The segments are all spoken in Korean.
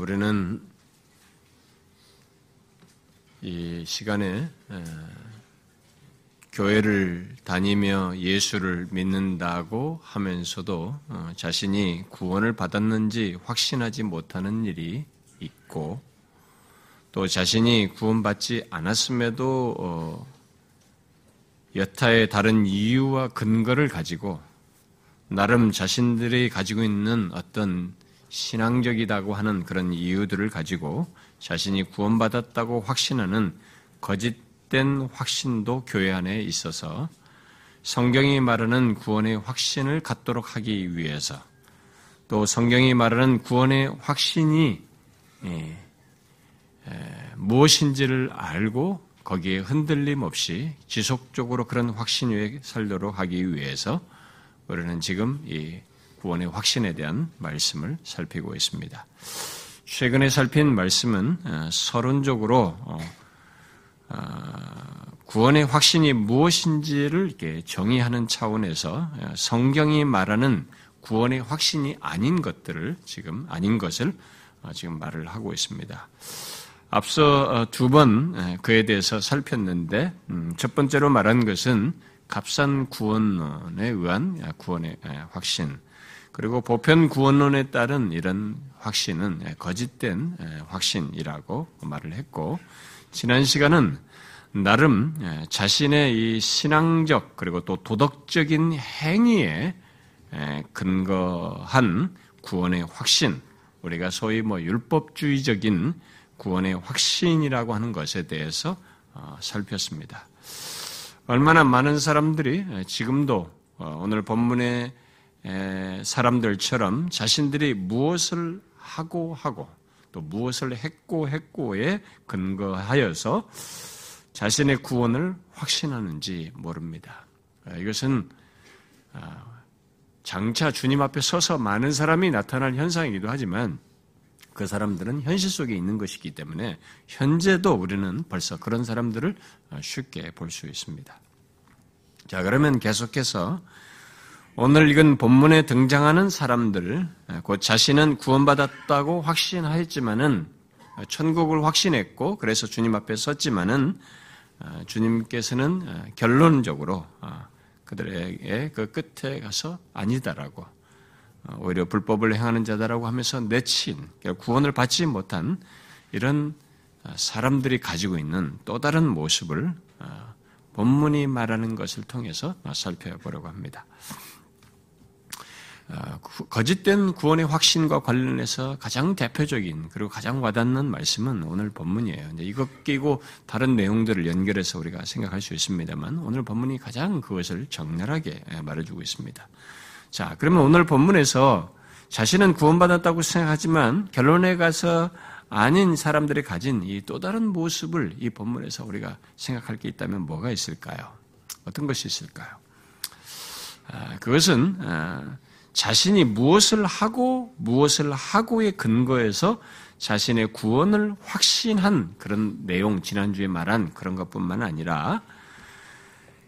우리는 이 시간에 교회를 다니며 예수를 믿는다고 하면서도 어, 자신이 구원을 받았는지 확신하지 못하는 일이 있고 또 자신이 구원받지 않았음에도 어, 여타의 다른 이유와 근거를 가지고 나름 자신들이 가지고 있는 어떤 신앙적이다고 하는 그런 이유들을 가지고 자신이 구원받았다고 확신하는 거짓된 확신도 교회 안에 있어서 성경이 말하는 구원의 확신을 갖도록 하기 위해서 또 성경이 말하는 구원의 확신이 예, 무엇인지를 알고 거기에 흔들림 없이 지속적으로 그런 확신 위에 살도록 하기 위해서 우리는 지금 이 구원의 확신에 대한 말씀을 살피고 있습니다. 최근에 살핀 말씀은 어, 서론적으로 어, 어, 구원의 확신이 무엇인지를 정의하는 차원에서 성경이 말하는 구원의 확신이 아닌 것들을 지금 아닌 것을 지금 말을 하고 있습니다. 앞서 두 번 그에 대해서 살폈는데 음, 첫 번째로 말한 것은 값싼 구원론에 의한 구원의 확신, 그리고 보편 구원론에 따른 이런 확신은 거짓된 확신이라고 말을 했고, 지난 시간은 나름 자신의 이 신앙적 그리고 또 도덕적인 행위에 근거한 구원의 확신, 우리가 소위 뭐 율법주의적인 구원의 확신이라고 하는 것에 대해서 어, 살폈습니다. 얼마나 많은 사람들이 지금도 어, 오늘 본문의 사람들처럼 자신들이 무엇을 하고 하고 또 무엇을 했고 했고에 근거하여서 자신의 구원을 확신하는지 모릅니다. 아, 이것은 아, 장차 주님 앞에 서서 많은 사람이 나타날 현상이기도 하지만 그 사람들은 현실 속에 있는 것이기 때문에 현재도 우리는 벌써 그런 사람들을 쉽게 볼 수 있습니다. 자, 그러면 계속해서 오늘 읽은 본문에 등장하는 사람들, 곧 자신은 구원받았다고 확신하였지만은 천국을 확신했고 그래서 주님 앞에 섰지만은 주님께서는 결론적으로 그들에게 그 끝에 가서 아니다라고 어, 오히려 불법을 행하는 자다라고 하면서 내친 구원을 받지 못한 이런 어, 사람들이 가지고 있는 또 다른 모습을 어, 본문이 말하는 것을 통해서 살펴보려고 합니다. 거짓된 구원의 확신과 관련해서 가장 대표적인 그리고 가장 와닿는 말씀은 오늘 본문이에요. 이것 끼고 다른 내용들을 연결해서 우리가 생각할 수 있습니다만 오늘 본문이 가장 그것을 적나라하게 말해주고 있습니다. 자, 그러면 오늘 본문에서 자신은 구원받았다고 생각하지만 결론에 가서 아닌 사람들이 가진 이 또 다른 모습을 이 본문에서 우리가 생각할 게 있다면 뭐가 있을까요? 어떤 것이 있을까요? 아, 그것은 아, 자신이 무엇을 하고 무엇을 하고의 근거에서 자신의 구원을 확신한 그런 내용, 지난주에 말한 그런 것뿐만 아니라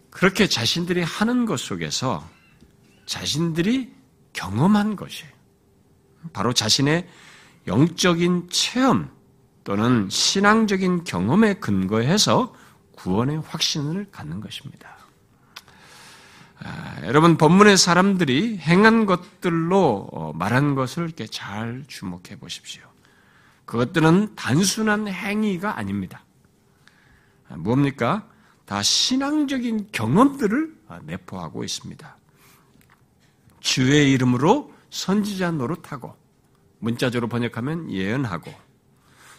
그렇게 자신들이 하는 것 속에서 자신들이 경험한 것이에요. 바로 자신의 영적인 체험 또는 신앙적인 경험에 근거해서 구원의 확신을 갖는 것입니다. 아, 여러분 본문의 사람들이 행한 것들로 어, 말한 것을 이렇게 잘 주목해 보십시오. 그것들은 단순한 행위가 아닙니다. 아, 뭡니까? 다 신앙적인 경험들을 아, 내포하고 있습니다. 주의 이름으로 선지자 노릇하고 문자적으로 번역하면 예언하고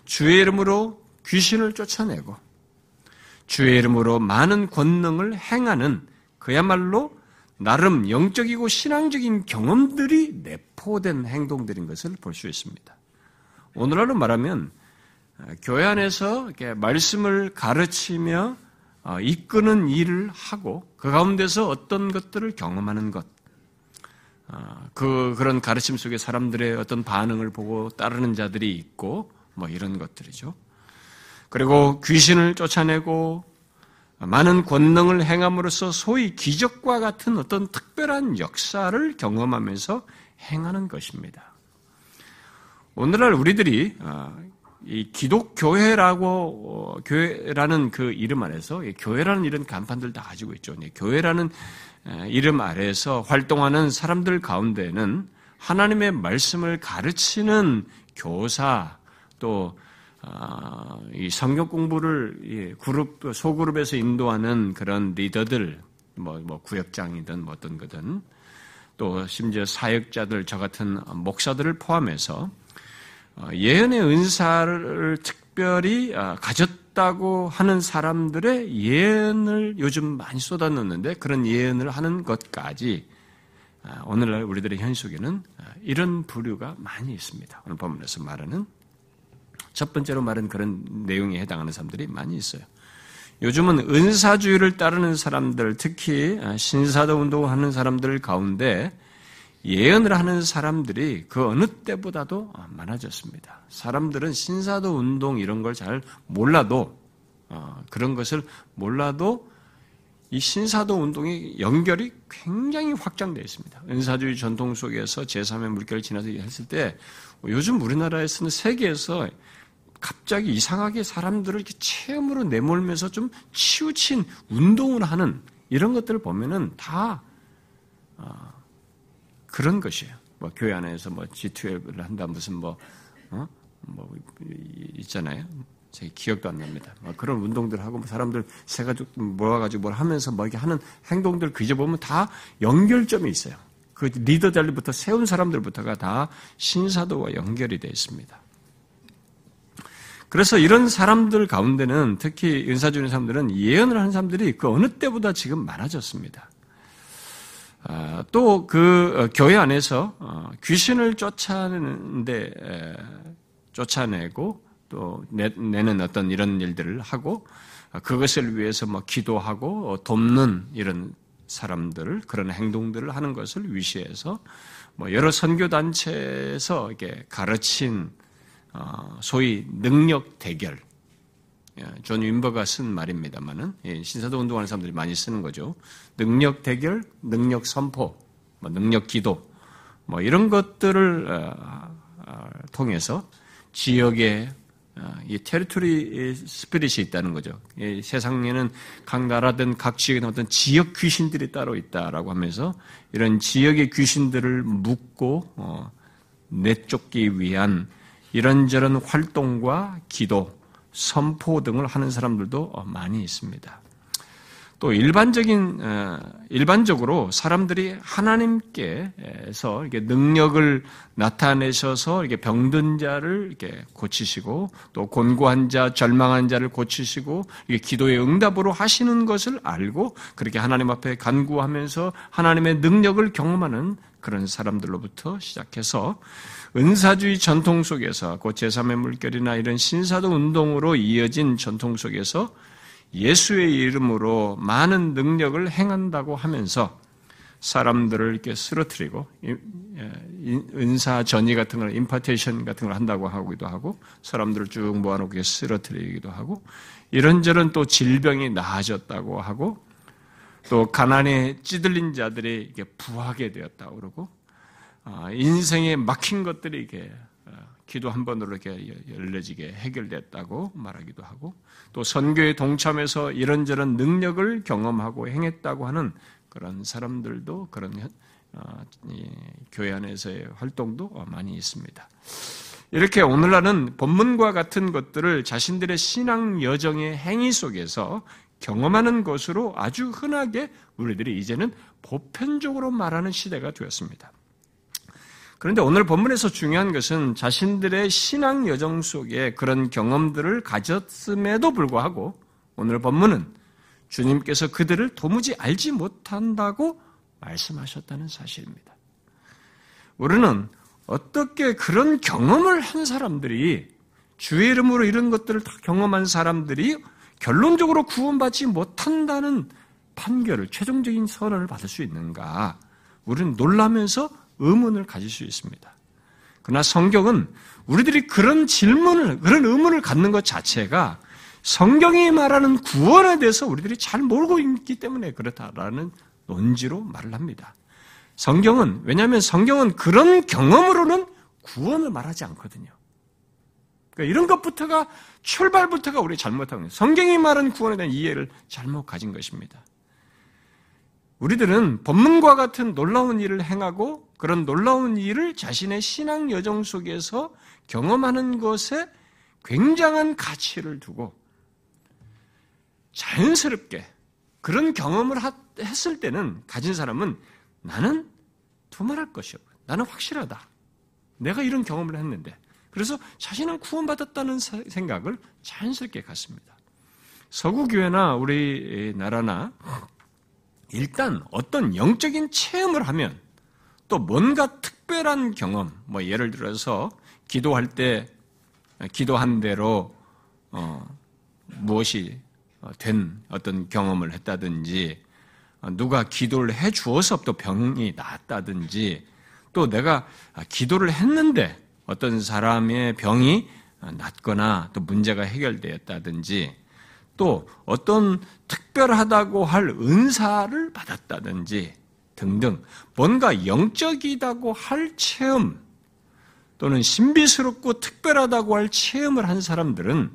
주의 이름으로 귀신을 쫓아내고 주의 이름으로 많은 권능을 행하는 그야말로 나름 영적이고 신앙적인 경험들이 내포된 행동들인 것을 볼 수 있습니다. 오늘날로 말하면 교회 안에서 말씀을 가르치며 어, 이끄는 일을 하고 그 가운데서 어떤 것들을 경험하는 것, 어, 그 그런 가르침 속에 사람들의 어떤 반응을 보고 따르는 자들이 있고 뭐 이런 것들이죠. 그리고 귀신을 쫓아내고 많은 권능을 행함으로써 소위 기적과 같은 어떤 특별한 역사를 경험하면서 행하는 것입니다. 오늘날 우리들이 어, 이 기독교회라고 어, 교회라는 그 이름 아래서 교회라는 이런 간판들 다 가지고 있죠. 교회라는 이름 아래에서 활동하는 사람들 가운데는 하나님의 말씀을 가르치는 교사 또 아, 이 성경 공부를 그룹 소그룹에서 인도하는 그런 리더들 뭐, 뭐 구역장이든 뭐 어떤 거든 또 심지어 사역자들 저 같은 목사들을 포함해서 어, 예언의 은사를 특별히 아, 가졌다고 하는 사람들의 예언을 요즘 많이 쏟아놓는데 그런 예언을 하는 것까지 아, 오늘날 우리들의 현속에는 아, 이런 부류가 많이 있습니다. 오늘 본문에서 말하는 첫 번째로 말한 그런 내용에 해당하는 사람들이 많이 있어요. 요즘은 은사주의를 따르는 사람들, 특히 신사도 운동하는 사람들 가운데 예언을 하는 사람들이 그 어느 때보다도 많아졌습니다. 사람들은 신사도 운동 이런 걸 잘 몰라도 어, 그런 것을 몰라도 이 신사도 운동의 연결이 굉장히 확장되어 있습니다. 은사주의 전통 속에서 제3의 물결을 지나서 했을 때 요즘 우리나라에서는 세계에서 갑자기 이상하게 사람들을 이렇게 체험으로 내몰면서 좀 치우친 운동을 하는 이런 것들을 보면은 다 어, 그런 것이에요. 뭐 교회 안에서 뭐 G12를 한다 무슨 뭐, 어? 뭐 있잖아요. 제 기억도 안 납니다. 뭐 그런 운동들 하고 뭐 사람들 세 가지 모아가지고 뭘 하면서 뭐 이렇게 하는 행동들 그저 보면 다 연결점이 있어요. 그 리더들부터 세운 사람들부터가 다 신사도와 연결이 되어 있습니다. 그래서 이런 사람들 가운데는 특히 은사 주는 사람들은 예언을 하는 사람들이 그 어느 때보다 지금 많아졌습니다. 아, 또그 어, 교회 안에서 어, 귀신을 쫓아내는데 쫓아내고 또 내는 어떤 이런 일들을 하고 어, 그것을 위해서 뭐 기도하고 돕는 이런 사람들 그런 행동들을 하는 것을 위시해서 뭐 여러 선교 단체에서 이렇게 가르친 어, 소위 능력 대결. 예, 존 윔버가 쓴 말입니다만은 예, 신사도 운동하는 사람들이 많이 쓰는 거죠. 능력 대결, 능력 선포, 뭐 능력 기도, 뭐 이런 것들을 어, 어, 통해서 지역의 이 territory spirit이 있다는 거죠. 세상에는 각 나라든 각 지역에 어떤 지역 귀신들이 따로 있다라고 하면서 이런 지역의 귀신들을 묶고 내쫓기 위한 이런저런 활동과 기도, 선포 등을 하는 사람들도 많이 있습니다. 또 일반적인 어, 일반적으로 사람들이 하나님께서 이렇게 능력을 나타내셔서 이렇게 병든 자를 이렇게 고치시고 또 곤고한 자, 절망한 자를 고치시고 이게 기도의 응답으로 하시는 것을 알고 그렇게 하나님 앞에 간구하면서 하나님의 능력을 경험하는 그런 사람들로부터 시작해서 은사주의 전통 속에서 곧 제3의 물결이나 이런 신사도 운동으로 이어진 전통 속에서 예수의 이름으로 많은 능력을 행한다고 하면서 사람들을 이렇게 쓰러뜨리고 예, 은사 전이 같은 걸 임파테이션 같은 걸 한다고 하기도 하고 사람들을 쭉 모아놓고 쓰러뜨리기도 하고 이런저런 또 질병이 나아졌다고 하고 또 가난에 찌들린 자들이 이게 부하게 되었다고 그러고 아, 인생에 막힌 것들이 이게 어, 기도 한 번으로 이렇게 열려지게 해결됐다고 말하기도 하고 또 선교에 동참해서 이런저런 능력을 경험하고 행했다고 하는 그런 사람들도 그런 어, 교회 안에서의 활동도 많이 있습니다. 이렇게 오늘날은 본문과 같은 것들을 자신들의 신앙 여정의 행위 속에서 경험하는 것으로 아주 흔하게 우리들이 이제는 보편적으로 말하는 시대가 되었습니다. 그런데 오늘 본문에서 중요한 것은 자신들의 신앙 여정 속에 그런 경험들을 가졌음에도 불구하고 오늘 본문은 주님께서 그들을 도무지 알지 못한다고 말씀하셨다는 사실입니다. 우리는 어떻게 그런 경험을 한 사람들이 주의 이름으로 이런 것들을 다 경험한 사람들이 결론적으로 구원받지 못한다는 판결을 최종적인 선언을 받을 수 있는가? 우리는 놀라면서 의문을 가질 수 있습니다. 그러나 성경은 우리들이 그런 질문을, 그런 의문을 갖는 것 자체가 성경이 말하는 구원에 대해서 우리들이 잘 모르고 있기 때문에 그렇다라는 논지로 말을 합니다. 성경은, 왜냐하면 성경은 그런 경험으로는 구원을 말하지 않거든요. 그러니까 이런 것부터가 출발부터가 우리 잘못하고 있는 성경이 말하는 구원에 대한 이해를 잘못 가진 것입니다. 우리들은 법문과 같은 놀라운 일을 행하고 그런 놀라운 일을 자신의 신앙 여정 속에서 경험하는 것에 굉장한 가치를 두고 자연스럽게 그런 경험을 했을 때는 가진 사람은 나는 두말할 것이요. 나는 확실하다. 내가 이런 경험을 했는데. 그래서 자신은 구원받았다는 생각을 자연스럽게 갖습니다. 서구교회나 우리 나라나 일단 어떤 영적인 체험을 하면 또 뭔가 특별한 경험, 뭐 예를 들어서 기도할 때 기도한 대로 어, 무엇이 된 어떤 경험을 했다든지 누가 기도를 해 주어서 또 병이 낫다든지 또 내가 기도를 했는데 어떤 사람의 병이 낫거나 또 문제가 해결되었다든지 또 어떤 특별하다고 할 은사를 받았다든지 등등 뭔가 영적이다고 할 체험 또는 신비스럽고 특별하다고 할 체험을 한 사람들은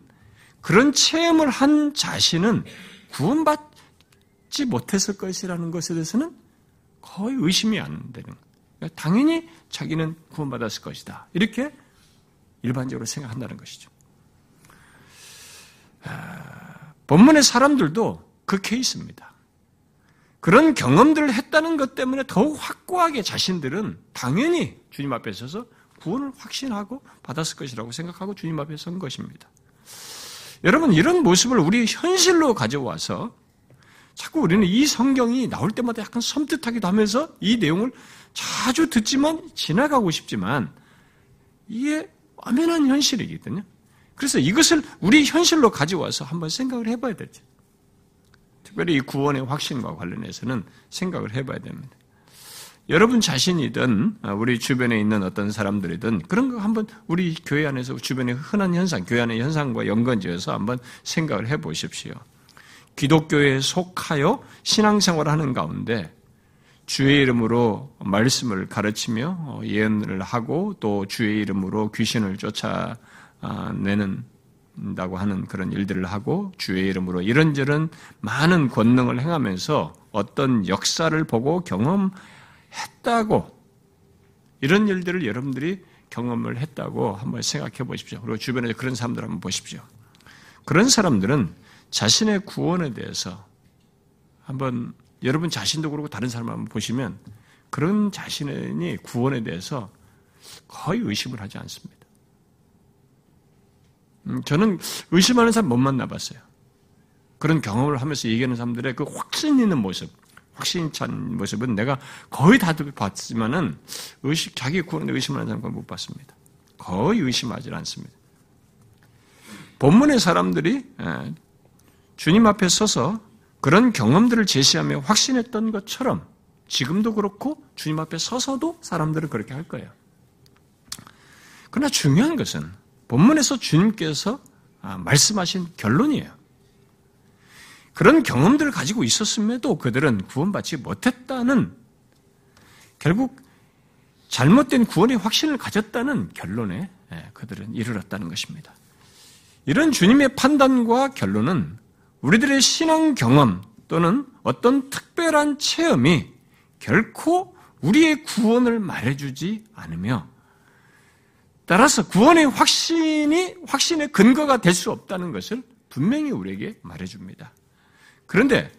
그런 체험을 한 자신은 구원받지 못했을 것이라는 것에 대해서는 거의 의심이 안 되는 그러니까 당연히 자기는 구원받았을 것이다. 이렇게 일반적으로 생각한다는 것이죠. 아, 본문의 사람들도 그 케이스입니다. 그런 경험들을 했다는 것 때문에 더욱 확고하게 자신들은 당연히 주님 앞에 서서 구원을 확신하고 받았을 것이라고 생각하고 주님 앞에 선 것입니다. 여러분, 이런 모습을 우리 현실로 가져와서 자꾸 우리는 이 성경이 나올 때마다 약간 섬뜩하기도 하면서 이 내용을 자주 듣지만 지나가고 싶지만 이게 엄연한 현실이거든요. 그래서 이것을 우리 현실로 가져와서 한번 생각을 해봐야 되죠. 특별히 이 구원의 확신과 관련해서는 생각을 해봐야 됩니다. 여러분 자신이든 우리 주변에 있는 어떤 사람들이든 그런 거 한번 우리 교회 안에서 주변의 흔한 현상, 교회 안의 현상과 연관지어서 한번 생각을 해 보십시오. 기독교에 속하여 신앙생활을 하는 가운데 주의 이름으로 말씀을 가르치며 어, 예언을 하고 또 주의 이름으로 귀신을 쫓아내는 다고 하는 그런 일들을 하고 주의 이름으로 이런저런 많은 권능을 행하면서 어떤 역사를 보고 경험했다고 이런 일들을 여러분들이 경험을 했다고 한번 생각해 보십시오. 그리고 주변에 그런 사람들 한번 보십시오. 그런 사람들은 자신의 구원에 대해서 한번 여러분 자신도 그렇고 다른 사람 한번 보시면 그런 자신의 구원에 대해서 거의 의심을 하지 않습니다. 음, 저는 의심하는 사람 못 만나봤어요. 그런 경험을 하면서 얘기하는 사람들의 그 확신 있는 모습, 확신 찬 모습은 내가 거의 다 봤지만은 의식, 자기 구원에 의심하는 사람은 못 봤습니다. 거의 의심하지 않습니다. 본문의 사람들이 예, 주님 앞에 서서 그런 경험들을 제시하며 확신했던 것처럼 지금도 그렇고 주님 앞에 서서도 사람들은 그렇게 할 거예요. 그러나 중요한 것은 본문에서 주님께서 아, 말씀하신 결론이에요. 그런 경험들을 가지고 있었음에도 그들은 구원받지 못했다는 결국 잘못된 구원의 확신을 가졌다는 결론에 예, 그들은 이르렀다는 것입니다. 이런 주님의 판단과 결론은 우리들의 신앙 경험 또는 어떤 특별한 체험이 결코 우리의 구원을 말해주지 않으며 따라서 구원의 확신이 확신의 근거가 될 수 없다는 것을 분명히 우리에게 말해줍니다. 그런데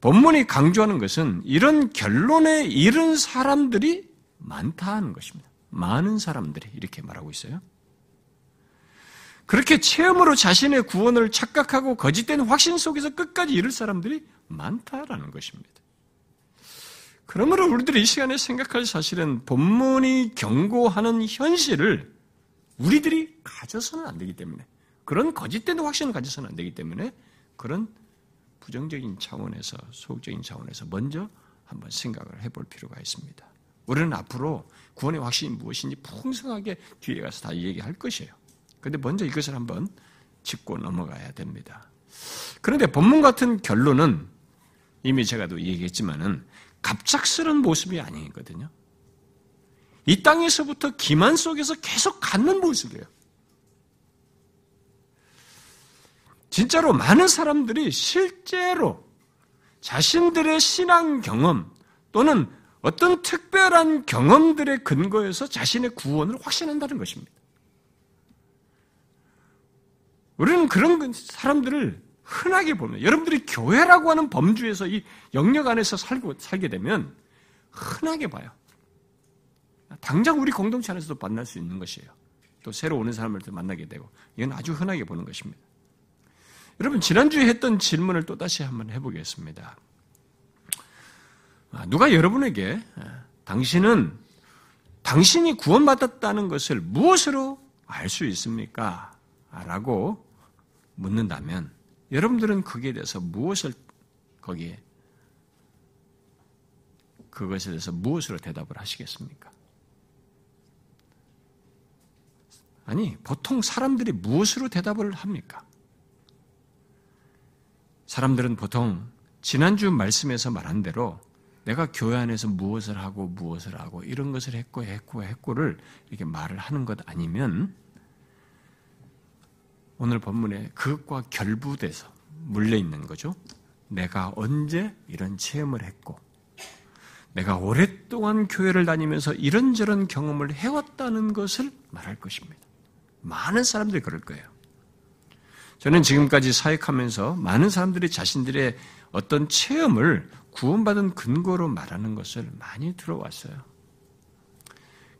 본문이 강조하는 것은 이런 결론에 이른 사람들이 많다는 것입니다. 많은 사람들이 이렇게 말하고 있어요. 그렇게 체험으로 자신의 구원을 착각하고 거짓된 확신 속에서 끝까지 이룰 사람들이 많다라는 것입니다. 그러므로 우리들이 이 시간에 생각할 사실은 본문이 경고하는 현실을 우리들이 가져서는 안 되기 때문에 그런 거짓된 확신을 가져서는 안 되기 때문에 그런 부정적인 차원에서 소극적인 차원에서 먼저 한번 생각을 해볼 필요가 있습니다. 우리는 앞으로 구원의 확신이 무엇인지 풍성하게 뒤에 가서 다 얘기할 것이에요. 그런데 먼저 이것을 한번 짚고 넘어가야 됩니다. 그런데 본문 같은 결론은 이미 제가도 얘기했지만은 갑작스런 모습이 아니거든요. 이 땅에서부터 기만 속에서 계속 갖는 모습이에요. 진짜로 많은 사람들이 실제로 자신들의 신앙 경험 또는 어떤 특별한 경험들의 근거에서 자신의 구원을 확신한다는 것입니다. 우리는 그런 사람들을 흔하게 보면 여러분들이 교회라고 하는 범주에서 이 영역 안에서 살고 살게 되면 흔하게 봐요. 당장 우리 공동체 안에서도 만날 수 있는 것이에요. 또 새로 오는 사람을 만나게 되고 이건 아주 흔하게 보는 것입니다. 여러분 지난주에 했던 질문을 또 다시 한번 해보겠습니다. 아, 누가 여러분에게 아, 당신은 당신이 구원받았다는 것을 무엇으로 알 수 있습니까? 라고 묻는다면 여러분들은 거기에 대해서 무엇을 거기에 그것에 대해서 무엇으로 대답을 하시겠습니까? 아니, 보통 사람들이 무엇으로 대답을 합니까? 사람들은 보통 지난주 말씀에서 말한 대로 내가 교회 안에서 무엇을 하고 무엇을 하고 이런 것을 했고 했고 했고를 이렇게 말을 하는 것 아니면 오늘 본문에 그것과 결부돼서 물려 있는 거죠. 내가 언제 이런 체험을 했고 내가 오랫동안 교회를 다니면서 이런저런 경험을 해왔다는 것을 말할 것입니다. 많은 사람들이 그럴 거예요. 저는 지금까지 사역하면서 많은 사람들이 자신들의 어떤 체험을 구원받은 근거로 말하는 것을 많이 들어왔어요.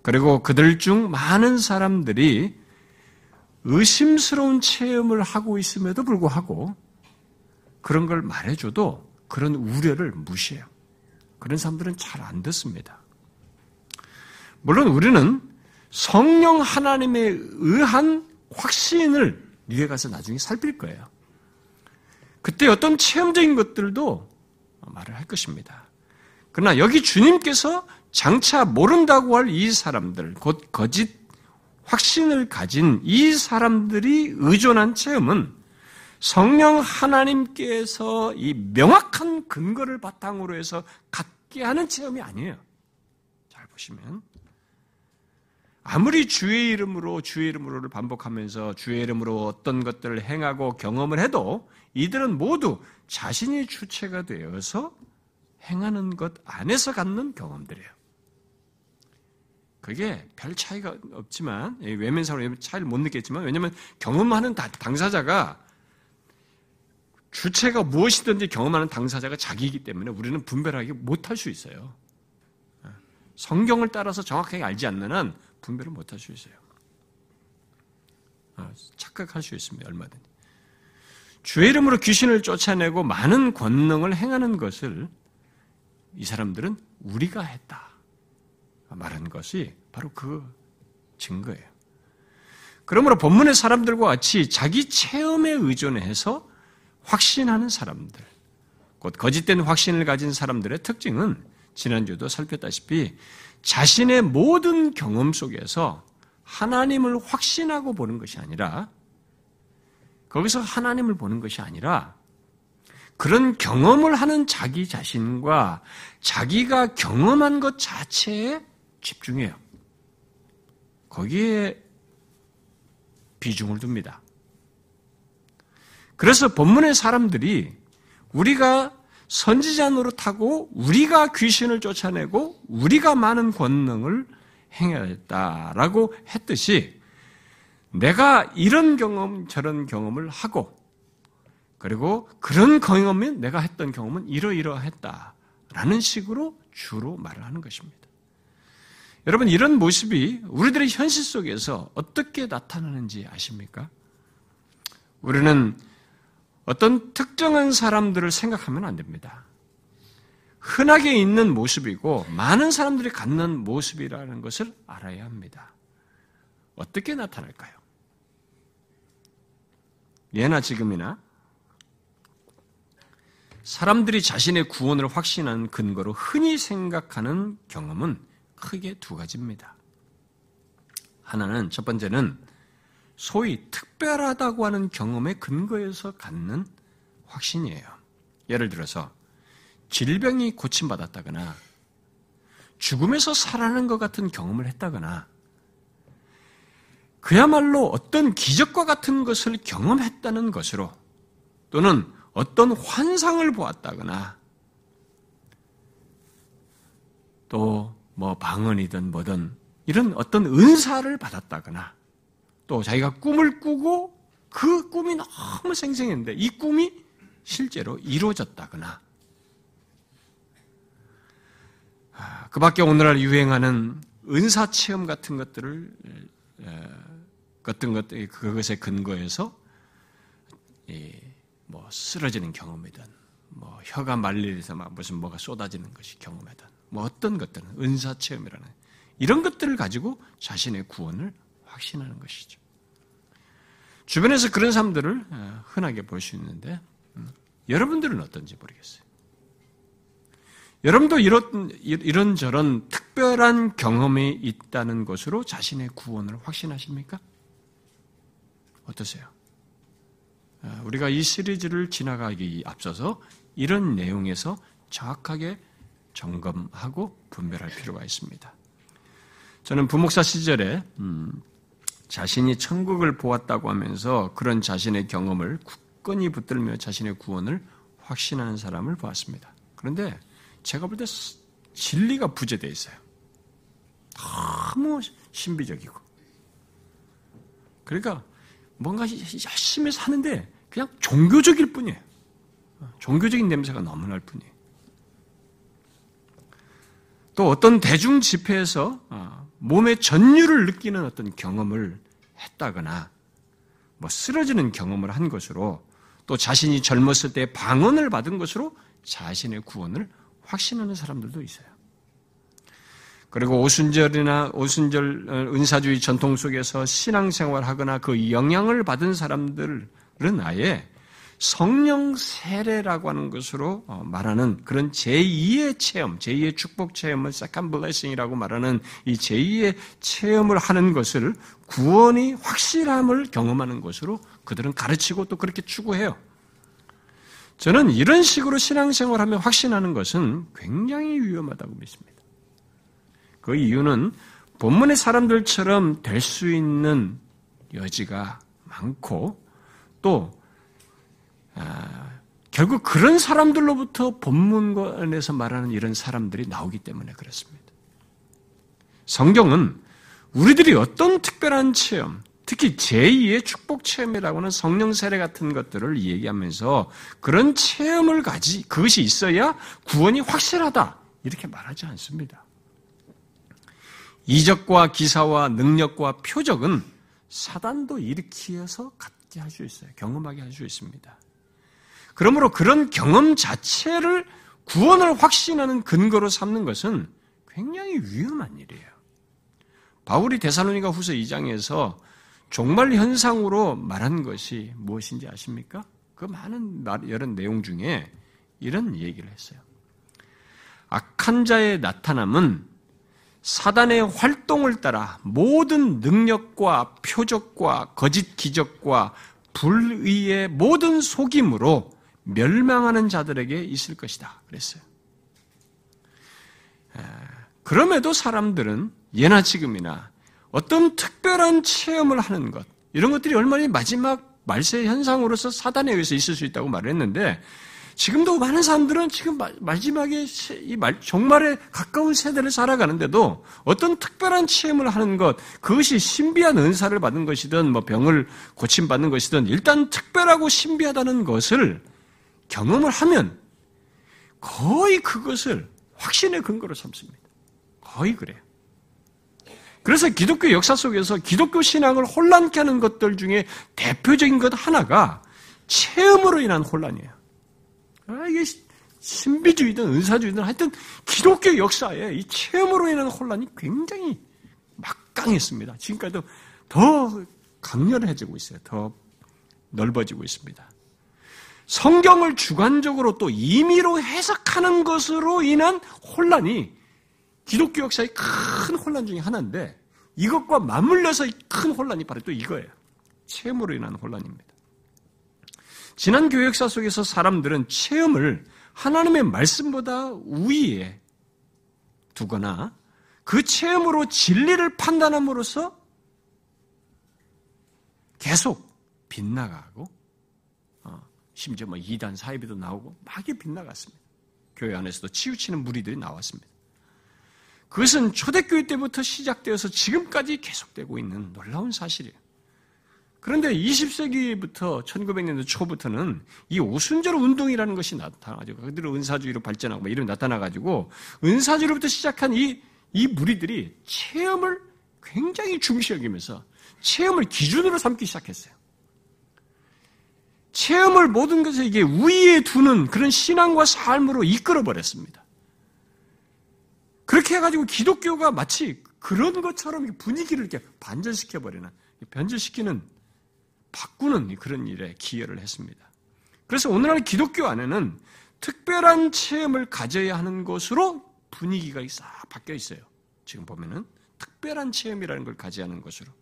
그리고 그들 중 많은 사람들이 의심스러운 체험을 하고 있음에도 불구하고 그런 걸 말해줘도 그런 우려를 무시해요. 그런 사람들은 잘 안 듣습니다. 물론 우리는 성령 하나님에 의한 확신을 미래 가서 나중에 살필 거예요. 그때 어떤 체험적인 것들도 말을 할 것입니다. 그러나 여기 주님께서 장차 모른다고 할 이 사람들, 곧 거짓 확신을 가진 이 사람들이 의존한 체험은 성령 하나님께서 이 명확한 근거를 바탕으로 해서 갖게 하는 체험이 아니에요. 잘 보시면. 아무리 주의 이름으로 주의 이름으로를 반복하면서 주의 이름으로 어떤 것들을 행하고 경험을 해도 이들은 모두 자신이 주체가 되어서 행하는 것 안에서 갖는 경험들이에요. 그게 별 차이가 없지만 외면상으로 차이를 못 느꼈지만 왜냐하면 경험하는 당사자가 주체가 무엇이든지 경험하는 당사자가 자기이기 때문에 우리는 분별하기 못할 수 있어요. 성경을 따라서 정확하게 알지 않는 한 분별을 못할 수 있어요. 아, 착각할 수 있습니다. 얼마든지. 주의 이름으로 귀신을 쫓아내고 많은 권능을 행하는 것을 이 사람들은 우리가 했다. 말한 것이 바로 그 증거예요. 그러므로 본문의 사람들과 같이 자기 체험에 의존해서 확신하는 사람들, 곧 거짓된 확신을 가진 사람들의 특징은 지난주도 살폈다시피 자신의 모든 경험 속에서 하나님을 확신하고 보는 것이 아니라 거기서 하나님을 보는 것이 아니라 그런 경험을 하는 자기 자신과 자기가 경험한 것 자체에 집중해요. 거기에 비중을 둡니다. 그래서 본문의 사람들이 우리가 선지자 노릇하고 우리가 귀신을 쫓아내고 우리가 많은 권능을 행했다라고 했듯이 내가 이런 경험, 저런 경험을 하고 그리고 그런 경험은 내가 했던 경험은 이러이러했다라는 식으로 주로 말을 하는 것입니다. 여러분 이런 모습이 우리들의 현실 속에서 어떻게 나타나는지 아십니까? 우리는 어떤 특정한 사람들을 생각하면 안 됩니다. 흔하게 있는 모습이고 많은 사람들이 갖는 모습이라는 것을 알아야 합니다. 어떻게 나타날까요? 예나 지금이나 사람들이 자신의 구원을 확신한 근거로 흔히 생각하는 경험은 크게 두 가지입니다. 하나는 첫 번째는 소위 특별하다고 하는 경험의 근거에서 갖는 확신이에요. 예를 들어서 질병이 고침받았다거나 죽음에서 살아나는 것 같은 경험을 했다거나 그야말로 어떤 기적과 같은 것을 경험했다는 것으로 또는 어떤 환상을 보았다거나 또 뭐 방언이든 뭐든 이런 어떤 은사를 받았다거나 또 자기가 꿈을 꾸고 그 꿈이 너무 생생했는데 이 꿈이 실제로 이루어졌다거나. 아, 그 밖에 오늘날 유행하는 은사 체험 같은 것들을 어떤 것 그것에 근거해서 뭐 쓰러지는 경험이든 뭐 혀가 말리면서 막 무슨 뭐가 쏟아지는 것이 경험이든 뭐 어떤 것들은 은사 체험이라는 이런 것들을 가지고 자신의 구원을 확신하는 것이죠. 주변에서 그런 사람들을 흔하게 볼 수 있는데 음, 여러분들은 어떤지 모르겠어요. 여러분도 이런, 이런 저런 특별한 경험이 있다는 것으로 자신의 구원을 확신하십니까? 어떠세요? 아, 우리가 이 시리즈를 지나가기 앞서서 이런 내용에서 정확하게 점검하고 분별할 필요가 있습니다. 저는 부목사 시절에 음, 자신이 천국을 보았다고 하면서 그런 자신의 경험을 굳건히 붙들며 자신의 구원을 확신하는 사람을 보았습니다. 그런데 제가 볼 때 진리가 부재되어 있어요. 너무 신비적이고. 그러니까 뭔가 열심히 사는데 그냥 종교적일 뿐이에요. 종교적인 냄새가 너무 날 뿐이에요. 또 어떤 대중 집회에서 어, 몸의 전율을 느끼는 어떤 경험을 했다거나 뭐 쓰러지는 경험을 한 것으로 또 자신이 젊었을 때 방언을 받은 것으로 자신의 구원을 확신하는 사람들도 있어요. 그리고 오순절이나 오순절 어, 은사주의 전통 속에서 신앙생활 하거나 그 영향을 받은 사람들은 아예 성령 세례라고 하는 것으로 어, 말하는 그런 제2의 체험, 제2의 축복 체험을 second blessing이라고 말하는 이 제2의 체험을 하는 것을 구원이 확실함을 경험하는 것으로 그들은 가르치고 또 그렇게 추구해요. 저는 이런 식으로 신앙생활하며 확신하는 것은 굉장히 위험하다고 믿습니다. 그 이유는 본문의 사람들처럼 될 수 있는 여지가 많고 또 아, 결국 그런 사람들로부터 본문관에서 말하는 이런 사람들이 나오기 때문에 그렇습니다. 성경은 우리들이 어떤 특별한 체험, 특히 제2의 축복 체험이라고 하는 성령 세례 같은 것들을 얘기하면서 그런 체험을 가지, 그것이 있어야 구원이 확실하다. 이렇게 말하지 않습니다. 이적과 기사와 능력과 표적은 사단도 일으키어서 갖게 할 수 있어요. 경험하게 할 수 있습니다. 그러므로 그런 경험 자체를 구원을 확신하는 근거로 삼는 것은 굉장히 위험한 일이에요. 바울이 데살로니가 후서 2장에서 종말 현상으로 말한 것이 무엇인지 아십니까? 그 많은 여러 내용 중에 이런 얘기를 했어요. 악한 자의 나타남은 사단의 활동을 따라 모든 능력과 표적과 거짓 기적과 불의의 모든 속임으로 멸망하는 자들에게 있을 것이다. 그랬어요. 그럼에도 사람들은 예나 지금이나 어떤 특별한 체험을 하는 것, 이런 것들이 얼마나 마지막 말세 현상으로서 사단에 의해서 있을 수 있다고 말을 했는데, 지금도 많은 사람들은 지금 마지막에 이 말, 종말에 가까운 세대를 살아가는데도 어떤 특별한 체험을 하는 것, 그것이 신비한 은사를 받는 것이든 뭐 병을 고침받는 것이든 일단 특별하고 신비하다는 것을 경험을 하면 거의 그것을 확신의 근거로 삼습니다. 거의 그래요. 그래서 기독교 역사 속에서 기독교 신앙을 혼란케 하는 것들 중에 대표적인 것 하나가 체험으로 인한 혼란이에요. 아, 이게 신비주의든 은사주의든 하여튼 기독교 역사에 이 체험으로 인한 혼란이 굉장히 막강했습니다. 지금까지도 더 강렬해지고 있어요. 더 넓어지고 있습니다. 성경을 주관적으로 또 임의로 해석하는 것으로 인한 혼란이 기독교 역사의 큰 혼란 중에 하나인데 이것과 맞물려서 큰 혼란이 바로 또 이거예요. 체험으로 인한 혼란입니다. 지난 교회 역사 속에서 사람들은 체험을 하나님의 말씀보다 우위에 두거나 그 체험으로 진리를 판단함으로써 계속 빗나가고 어, 심지어 뭐 이단 사이비도 나오고 막 빗나갔습니다. 교회 안에서도 치우치는 무리들이 나왔습니다. 그것은 초대교회 때부터 시작되어서 지금까지 계속되고 있는 놀라운 사실이에요. 그런데 20세기부터 1900년대 초부터는 이 오순절 운동이라는 것이 나타나가지고 그들은 은사주의로 발전하고 뭐 이런 나타나가지고 은사주의로부터 시작한 이, 이 무리들이 체험을 굉장히 중시 여기면서 체험을 기준으로 삼기 시작했어요. 체험을 모든 것에 이게 우위에 두는 그런 신앙과 삶으로 이끌어 버렸습니다. 그렇게 해가지고 기독교가 마치 그런 것처럼 분위기를 이렇게 반전시켜 버리는 변질시키는 바꾸는 그런 일에 기여를 했습니다. 그래서 오늘날 기독교 안에는 특별한 체험을 가져야 하는 것으로 분위기가 싹 바뀌어 있어요. 지금 보면은 특별한 체험이라는 걸 가져야 하는 것으로.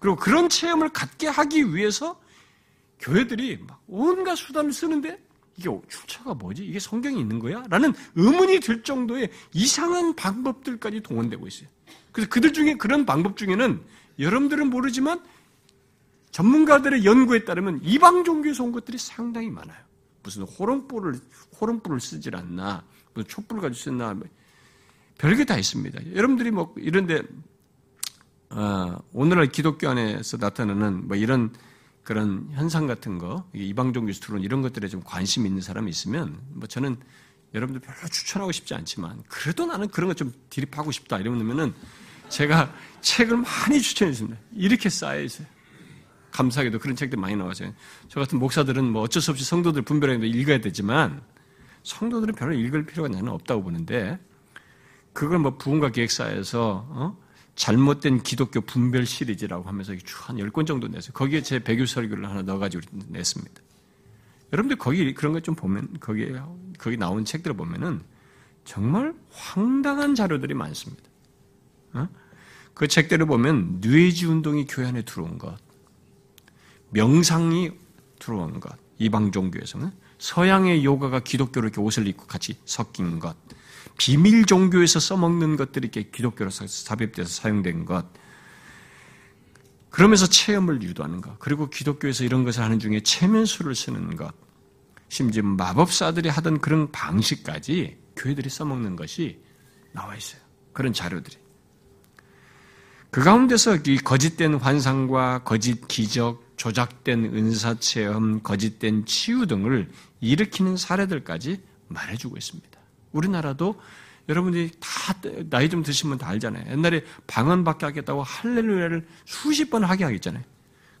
그리고 그런 체험을 갖게 하기 위해서 교회들이 막 온갖 수단을 쓰는데 이게 출처가 뭐지? 이게 성경이 있는 거야? 라는 의문이 들 정도의 이상한 방법들까지 동원되고 있어요. 그래서 그들 중에 그런 방법 중에는 여러분들은 모르지만 전문가들의 연구에 따르면 이방 종교에서 온 것들이 상당히 많아요. 무슨 호롱불을 호롱불을 쓰질 않나, 무슨 촛불 가지고 쓰나, 뭐 별게 다 있습니다. 여러분들이 뭐 이런데 어, 오늘날 기독교 안에서 나타나는 뭐 이런 그런 현상 같은 거, 이방 종교에서 들어온 이런 것들에 좀 관심 있는 사람이 있으면 뭐 저는 여러분들 별로 추천하고 싶지 않지만 그래도 나는 그런 거 좀 드립하고 싶다 이러면은 제가 책을 많이 추천해 줍니다. 이렇게 쌓여 있어요. 감사하게도 그런 책들 많이 나와서요. 저 같은 목사들은 뭐 어쩔 수 없이 성도들 분별하는데 읽어야 되지만 성도들은 별로 읽을 필요가 나는 없다고 보는데 그걸 뭐 부흥과 기획사에서 어? 잘못된 기독교 분별 시리즈라고 하면서 한 10권 정도 냈어요. 거기에 제 배교 설교를 하나 넣어가지고 냈습니다. 여러분들 거기 그런 것좀 보면 거기에 거기 나온 책들을 보면은 정말 황당한 자료들이 많습니다. 어? 그 책들을 보면 뇌지 운동이 교회 안에 들어온 것, 명상이 들어온 것, 이방 종교에서는 서양의 요가가 기독교로 이렇게 옷을 입고 같이 섞인 것, 비밀 종교에서 써먹는 것들이 이렇게 기독교로 삽입돼서 사용된 것, 그러면서 체험을 유도하는 것, 그리고 기독교에서 이런 것을 하는 중에 체면수를 쓰는 것, 심지어 마법사들이 하던 그런 방식까지 교회들이 써먹는 것이 나와 있어요. 그런 자료들이. 그 가운데서 이 거짓된 환상과 거짓 기적, 조작된 은사 체험, 거짓된 치유 등을 일으키는 사례들까지 말해주고 있습니다. 우리나라도 여러분들이 다 나이 좀 드시면 다 알잖아요. 옛날에 방언받게 하겠다고 할렐루야를 수십 번 하게 하겠잖아요.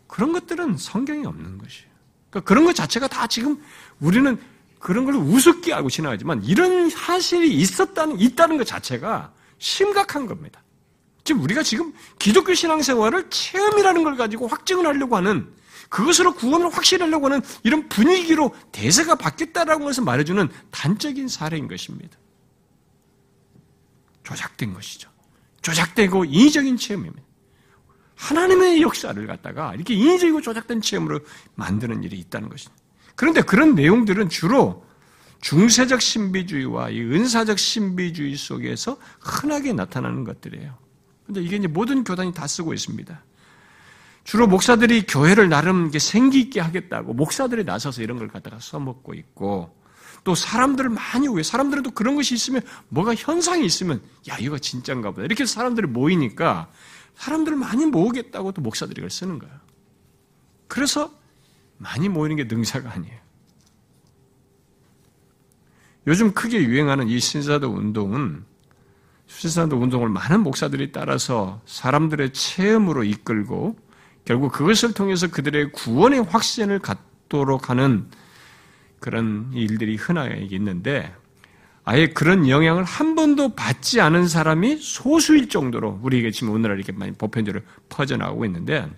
그런 것들은 성경이 없는 것이에요. 그러니까 그런 것 자체가 다 지금 우리는 그런 걸 우습게 알고 지나가지만 이런 사실이 있었다는 있다는 것 자체가 심각한 겁니다. 지금 우리가 지금 기독교 신앙생활을 체험이라는 걸 가지고 확증을 하려고 하는 그것으로 구원을 확실하려고 하는 이런 분위기로 대세가 바뀌었다라는 것을 말해주는 단적인 사례인 것입니다. 조작된 것이죠. 조작되고 인위적인 체험입니다. 하나님의 역사를 갖다가 이렇게 인위적이고 조작된 체험으로 만드는 일이 있다는 것입니다. 그런데 그런 내용들은 주로 중세적 신비주의와 이 은사적 신비주의 속에서 흔하게 나타나는 것들이에요. 근데 이게 이제 모든 교단이 다 쓰고 있습니다. 주로 목사들이 교회를 나름 생기 있게 하겠다고 목사들이 나서서 이런 걸 갖다가 써먹고 있고 또 사람들을 많이 오해 사람들은 또 그런 것이 있으면 뭐가 현상이 있으면 야 이거 진짠가 보다 이렇게 사람들이 모이니까 사람들을 많이 모으겠다고 또 목사들이 그걸 쓰는 거예요. 그래서 많이 모이는 게 능사가 아니에요. 요즘 크게 유행하는 이 신사도 운동은 신사도 운동을 많은 목사들이 따라서 사람들의 체험으로 이끌고 결국 그것을 통해서 그들의 구원의 확신을 갖도록 하는 그런 일들이 흔하게 있는데 아예 그런 영향을 한 번도 받지 않은 사람이 소수일 정도로 우리에게 지금 오늘날 이렇게 많이 보편적으로 퍼져나가고 있는데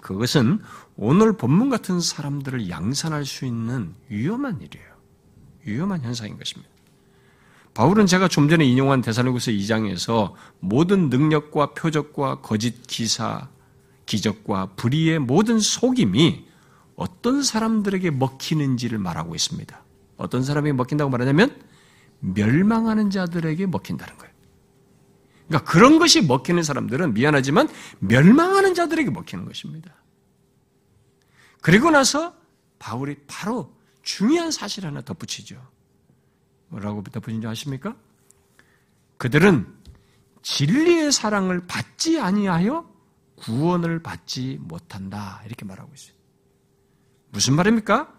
그것은 오늘 본문 같은 사람들을 양산할 수 있는 위험한 일이에요. 위험한 현상인 것입니다. 바울은 제가 좀 전에 인용한 대사로구서 2장에서 모든 능력과 표적과 거짓 기사, 기적과 불의의 모든 속임이 어떤 사람들에게 먹히는지를 말하고 있습니다. 어떤 사람에게 먹힌다고 말하냐면 멸망하는 자들에게 먹힌다는 거예요. 그러니까 그런 것이 먹히는 사람들은 미안하지만 멸망하는 자들에게 먹히는 것입니다. 그리고 나서 바울이 바로 중요한 사실 하나 덧붙이죠. 뭐라고 덧붙인지 아십니까? 그들은 진리의 사랑을 받지 아니하여 구원을 받지 못한다. 이렇게 말하고 있어요. 무슨 말입니까?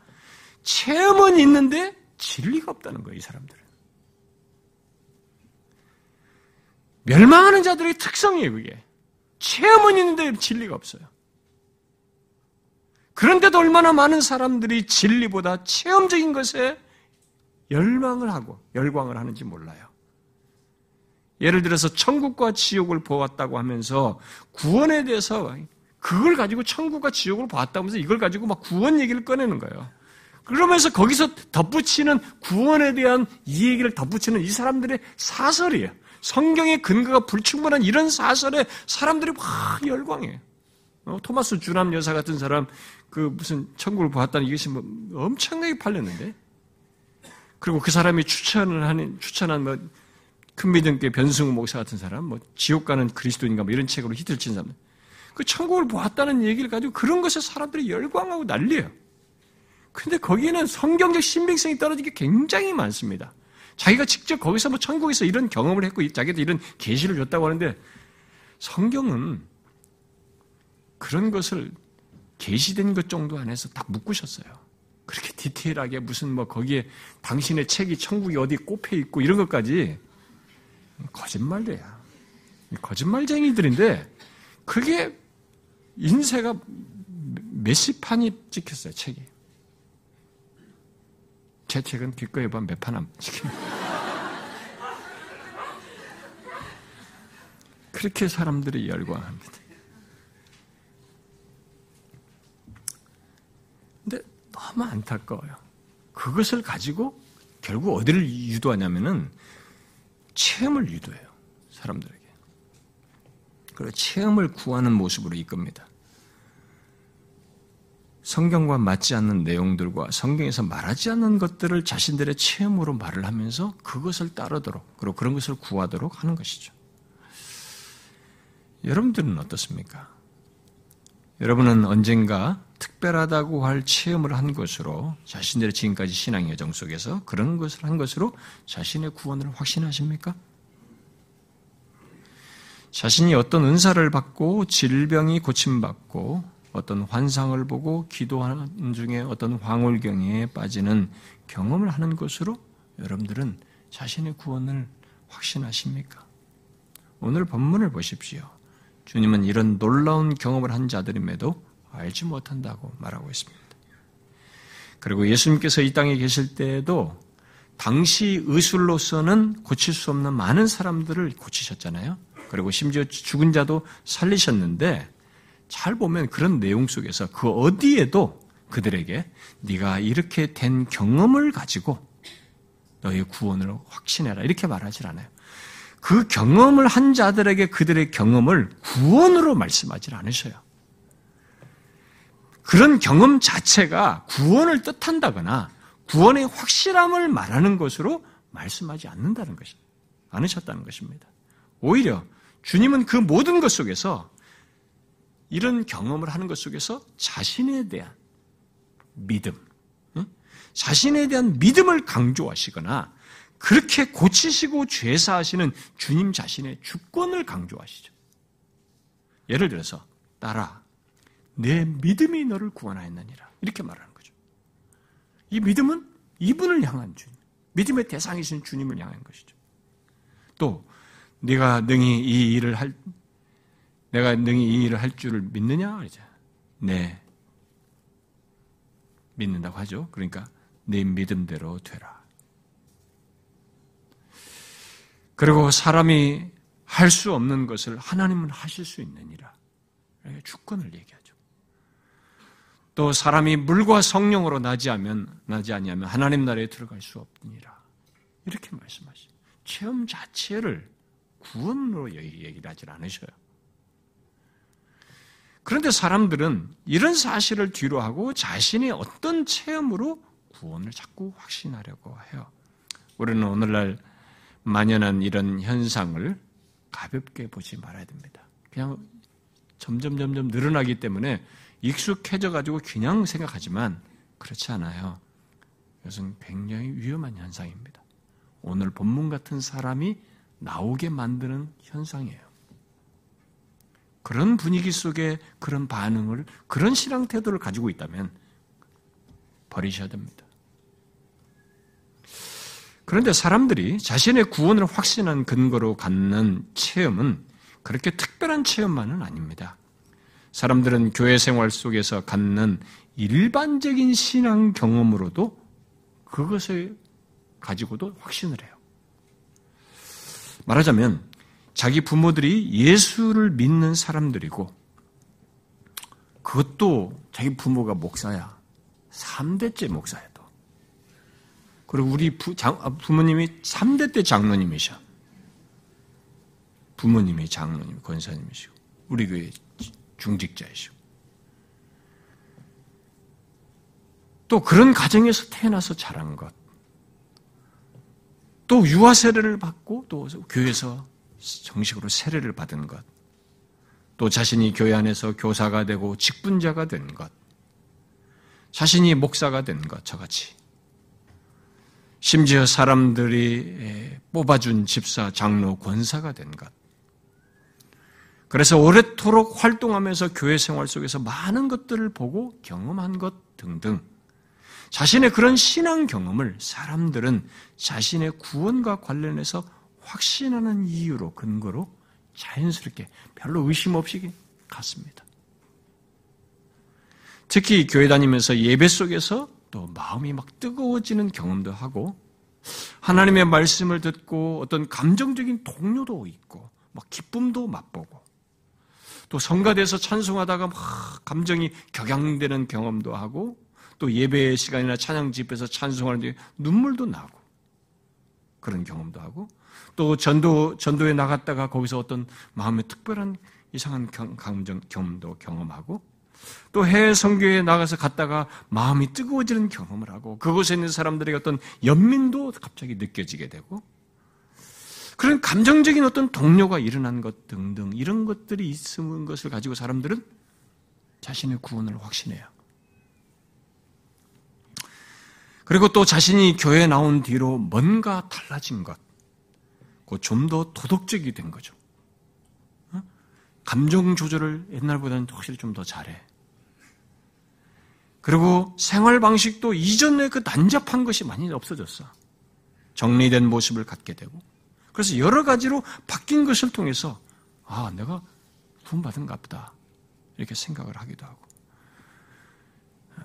체험은 있는데 진리가 없다는 거예요, 이 사람들은. 멸망하는 자들의 특성이에요, 그게. 체험은 있는데 진리가 없어요. 그런데도 얼마나 많은 사람들이 진리보다 체험적인 것에 열망을 하고 열광을 하는지 몰라요. 예를 들어서 천국과 지옥을 보았다고 하면서 구원에 대해서 그걸 가지고 천국과 지옥을 보았다고 하면서 이걸 가지고 막 구원 얘기를 꺼내는 거예요. 그러면서 거기서 덧붙이는 구원에 대한 이 얘기를 덧붙이는 이 사람들의 사설이에요. 성경의 근거가 불충분한 이런 사설에 사람들이 막 열광해요. 어, 토마스 주남 여사 같은 사람 그 무슨 천국을 보았다는 이것이 뭐 엄청나게 팔렸는데 그리고 그 사람이 추천을 하는 추천한 뭐 큰 믿음께 변승우 목사 같은 사람, 뭐 지옥 가는 그리스도인가 뭐 이런 책으로 히트를 친 사람, 그 천국을 보았다는 얘기를 가지고 그런 것에 사람들이 열광하고 난리예요. 근데 거기에는 성경적 신빙성이 떨어진 게 굉장히 많습니다. 자기가 직접 거기서 뭐 천국에서 이런 경험을 했고 자기도 이런 계시를 줬다고 하는데 성경은 그런 것을 계시된 것 정도 안에서 다 묶으셨어요. 그렇게 디테일하게 무슨 뭐 거기에 당신의 책이 천국이 어디 꼽혀 있고 이런 것까지 거짓말이야. 거짓말쟁이들인데 그게 인쇄가 몇십 판이 찍혔어요, 책이. 제 책은 기꺼이 보면 몇판 안 찍힙니다. 그렇게 사람들이 열광합니다. 근데 너무 안타까워요. 그것을 가지고 결국 어디를 유도하냐면은 체험을 유도해요. 사람들에게. 그리고 체험을 구하는 모습으로 이끕니다. 성경과 맞지 않는 내용들과 성경에서 말하지 않는 것들을 자신들의 체험으로 말을 하면서 그것을 따르도록 그리고 그런 것을 구하도록 하는 것이죠. 여러분들은 어떻습니까? 여러분은 언젠가 특별하다고 할 체험을 한 것으로 자신들의 지금까지 신앙 여정 속에서 그런 것을 한 것으로 자신의 구원을 확신하십니까? 자신이 어떤 은사를 받고 질병이 고침받고 어떤 환상을 보고 기도하는 중에 어떤 황홀경에 빠지는 경험을 하는 것으로 여러분들은 자신의 구원을 확신하십니까? 오늘 본문을 보십시오. 주님은 이런 놀라운 경험을 한 자들임에도 알지 못한다고 말하고 있습니다. 그리고 예수님께서 이 땅에 계실 때에도 당시 의술로서는 고칠 수 없는 많은 사람들을 고치셨잖아요. 그리고 심지어 죽은 자도 살리셨는데 잘 보면 그런 내용 속에서 그 어디에도 그들에게 네가 이렇게 된 경험을 가지고 너의 구원을 확신해라 이렇게 말하지 않아요. 그 경험을 한 자들에게 그들의 경험을 구원으로 말씀하지 않으셔요. 그런 경험 자체가 구원을 뜻한다거나 구원의 확실함을 말하는 것으로 말씀하지 않는다는 것입니다. 않으셨다는 것입니다. 오히려 주님은 그 모든 것 속에서 이런 경험을 하는 것 속에서 자신에 대한 믿음, 자신에 대한 믿음을 강조하시거나 그렇게 고치시고 죄사하시는 주님 자신의 주권을 강조하시죠. 예를 들어서 따라 내 믿음이 너를 구원하였느니라 이렇게 말하는 거죠. 이 믿음은 이분을 향한 주님, 믿음의 대상이신 주님을 향한 것이죠. 또 네가 능히 이 일을 할 내가 능히 이 일을 할 줄을 믿느냐? 이제 네 믿는다고 하죠. 그러니까 네 믿음대로 되라. 그리고 사람이 할 수 없는 것을 하나님은 하실 수 있느니라. 주권을 얘기하죠. 또 사람이 물과 성령으로 나지 하면 나지 아니하면 하나님 나라에 들어갈 수 없느니라. 이렇게 말씀하시죠. 체험 자체를 구원으로 얘기를 하질 않으셔요. 그런데 사람들은 이런 사실을 뒤로 하고 자신이 어떤 체험으로 구원을 자꾸 확신하려고 해요. 우리는 오늘날 만연한 이런 현상을 가볍게 보지 말아야 됩니다. 그냥 점점 점점 늘어나기 때문에 익숙해져 가지고 그냥 생각하지만 그렇지 않아요. 이것은 굉장히 위험한 현상입니다. 오늘 본문 같은 사람이 나오게 만드는 현상이에요. 그런 분위기 속에 그런 반응을, 그런 신앙 태도를 가지고 있다면 버리셔야 됩니다. 그런데 사람들이 자신의 구원을 확신한 근거로 갖는 체험은 그렇게 특별한 체험만은 아닙니다. 사람들은 교회 생활 속에서 갖는 일반적인 신앙 경험으로도 그것을 가지고도 확신을 해요. 말하자면 자기 부모들이 예수를 믿는 사람들이고 그것도 자기 부모가 목사야. 3대째 목사야, 또. 그리고 우리 부, 장, 아, 부모님이 3대 때 장로님이셔. 부모님이 장로님, 권사님이시고, 우리 교회 중직자이시고. 또 그런 가정에서 태어나서 자란 것. 또 유아 세례를 받고 또 교회에서 정식으로 세례를 받은 것. 또 자신이 교회 안에서 교사가 되고 직분자가 된 것. 자신이 목사가 된 것, 저같이. 심지어 사람들이 뽑아준 집사, 장로, 권사가 된 것. 그래서 오랫도록 활동하면서 교회 생활 속에서 많은 것들을 보고 경험한 것 등등. 자신의 그런 신앙 경험을 사람들은 자신의 구원과 관련해서 확신하는 이유로 근거로 자연스럽게 별로 의심 없이 갔습니다. 특히 교회 다니면서 예배 속에서 또 마음이 막 뜨거워지는 경험도 하고 하나님의 말씀을 듣고 어떤 감정적인 동료도 있고 막 기쁨도 맛보고 또 성가대에서 찬송하다가 막 감정이 격양되는 경험도 하고 또 예배 시간이나 찬양 집에서 찬송하는데 눈물도 나고 그런 경험도 하고 또 전도 전도에 나갔다가 거기서 어떤 마음의 특별한 이상한 감정 경험도 경험하고 또 해외 선교에 나가서 갔다가 마음이 뜨거워지는 경험을 하고 그곳에 있는 사람들의 어떤 연민도 갑자기 느껴지게 되고 그런 감정적인 어떤 동료가 일어난 것 등등 이런 것들이 있는 것을 가지고 사람들은 자신의 구원을 확신해요. 그리고 또 자신이 교회에 나온 뒤로 뭔가 달라진 것, 좀 더 도덕적이 된 거죠. 어? 감정 조절을 옛날보다는 확실히 좀 더 잘해. 그리고 생활 방식도 이전에 그 난잡한 것이 많이 없어졌어. 정리된 모습을 갖게 되고. 그래서 여러 가지로 바뀐 것을 통해서, 아, 내가 구원받은가 보다. 이렇게 생각을 하기도 하고. 어,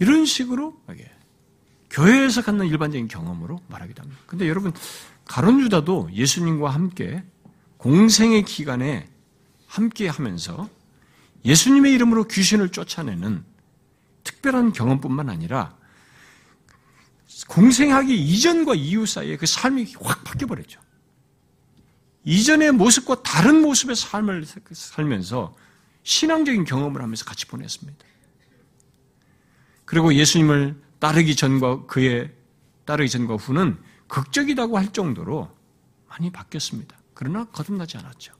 이런 식으로, 교회에서 갖는 일반적인 경험으로 말하기도 합니다. 근데 여러분, 가론 유다도 예수님과 함께 공생의 기간에 함께 하면서 예수님의 이름으로 귀신을 쫓아내는 특별한 경험뿐만 아니라 공생하기 이전과 이후 사이에 그 삶이 확 바뀌어버렸죠. 이전의 모습과 다른 모습의 삶을 살면서 신앙적인 경험을 하면서 같이 보냈습니다. 그리고 예수님을 따르기 전과 그의 따르기 전과 후는 극적이라고 할 정도로 많이 바뀌었습니다. 그러나 거듭나지 않았죠.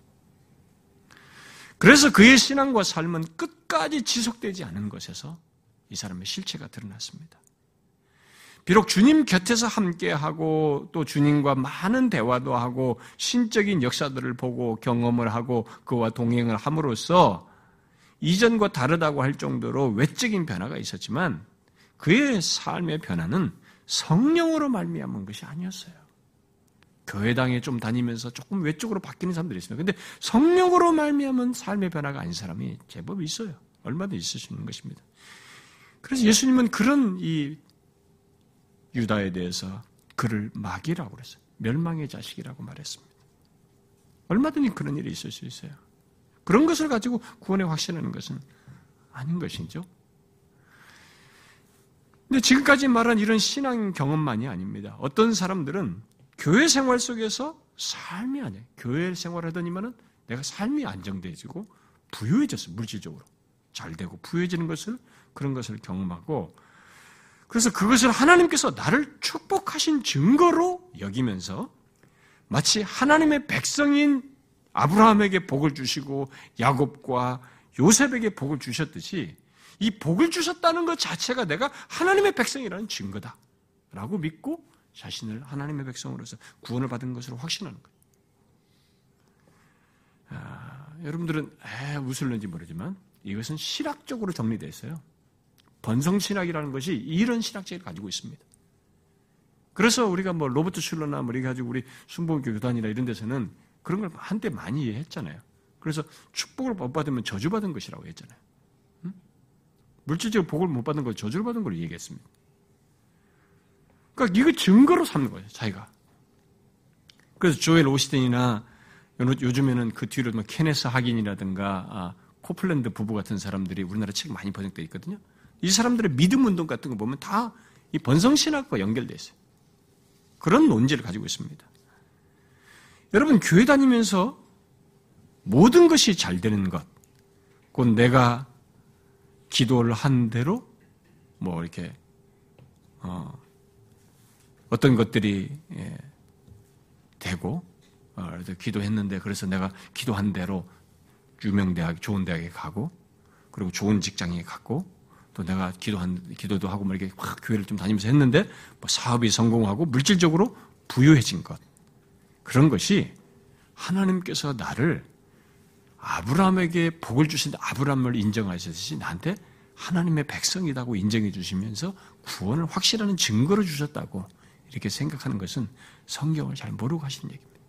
그래서 그의 신앙과 삶은 끝까지 지속되지 않은 것에서 이 사람의 실체가 드러났습니다. 비록 주님 곁에서 함께하고 또 주님과 많은 대화도 하고 신적인 역사들을 보고 경험을 하고 그와 동행을 함으로써 이전과 다르다고 할 정도로 외적인 변화가 있었지만 그의 삶의 변화는 성령으로 말미암은 것이 아니었어요. 교회당에 좀 다니면서 조금 외적으로 바뀌는 사람들이 있습니다. 근데 성령으로 말미암은 삶의 변화가 아닌 사람이 제법 있어요. 얼마든지 있는 것입니다. 그래서 예수님은 그런 이 유다에 대해서 그를 마귀라고 그랬어요. 멸망의 자식이라고 말했습니다. 얼마든지 그런 일이 있을 수 있어요. 그런 것을 가지고 구원에 확신하는 것은 아닌 것이죠. 근데 지금까지 말한 이런 신앙 경험만이 아닙니다. 어떤 사람들은 교회 생활 속에서 삶이 아니에요. 교회 생활하더니만은 내가 삶이 안정돼지고 부유해졌어요. 물질적으로. 잘 되고 부유해지는 것을 그런 것을 경험하고 그래서 그것을 하나님께서 나를 축복하신 증거로 여기면서 마치 하나님의 백성인 아브라함에게 복을 주시고 야곱과 요셉에게 복을 주셨듯이 이 복을 주셨다는 것 자체가 내가 하나님의 백성이라는 증거다. 라고 믿고 자신을 하나님의 백성으로서 구원을 받은 것으로 확신하는 거예요. 아, 여러분들은 에, 웃을는지 모르지만 이것은 실학적으로 정리되어 있어요. 번성신학이라는 것이 이런 신학적을 가지고 있습니다. 그래서 우리가 뭐 로버트 슐러나 뭐 가지고 우리 순복음교 교단이나 이런 데서는 그런 걸 한때 많이 이해했잖아요. 그래서 축복을 못 받으면 저주받은 것이라고 했잖아요. 응? 물질적으로 복을 못 받은 걸 저주를 받은 걸 얘기했습니다. 그러니까 이거 증거로 삼는 거예요, 자기가. 그래서 조엘 오시덴이나 요즘에는 그 뒤로 뭐 케네스 하긴이라든가 아, 코플랜드 부부 같은 사람들이 우리나라 책 많이 번역되어 있거든요. 이 사람들의 믿음 운동 같은 거 보면 다 이 번성신학과 연결되어 있어요. 그런 논지를 가지고 있습니다. 여러분, 교회 다니면서 모든 것이 잘 되는 것, 곧 내가 기도를 한 대로 뭐 이렇게 어, 떤 것들이 예, 되고 어, 그래서 기도했는데 그래서 내가 기도한 대로 유명 대학, 좋은 대학에 가고 그리고 좋은 직장에 갔고 또 내가 기도한 기도도 하고 뭐 이렇게 확 교회를 좀 다니면서 했는데 뭐 사업이 성공하고 물질적으로 부유해진 것 그런 것이 하나님께서 나를 아브라함에게 복을 주신 아브라함을 인정하셨듯이 나한테 하나님의 백성이라고 인정해 주시면서 구원을 확실하는 증거를 주셨다고 이렇게 생각하는 것은 성경을 잘 모르고 하시는 얘기입니다.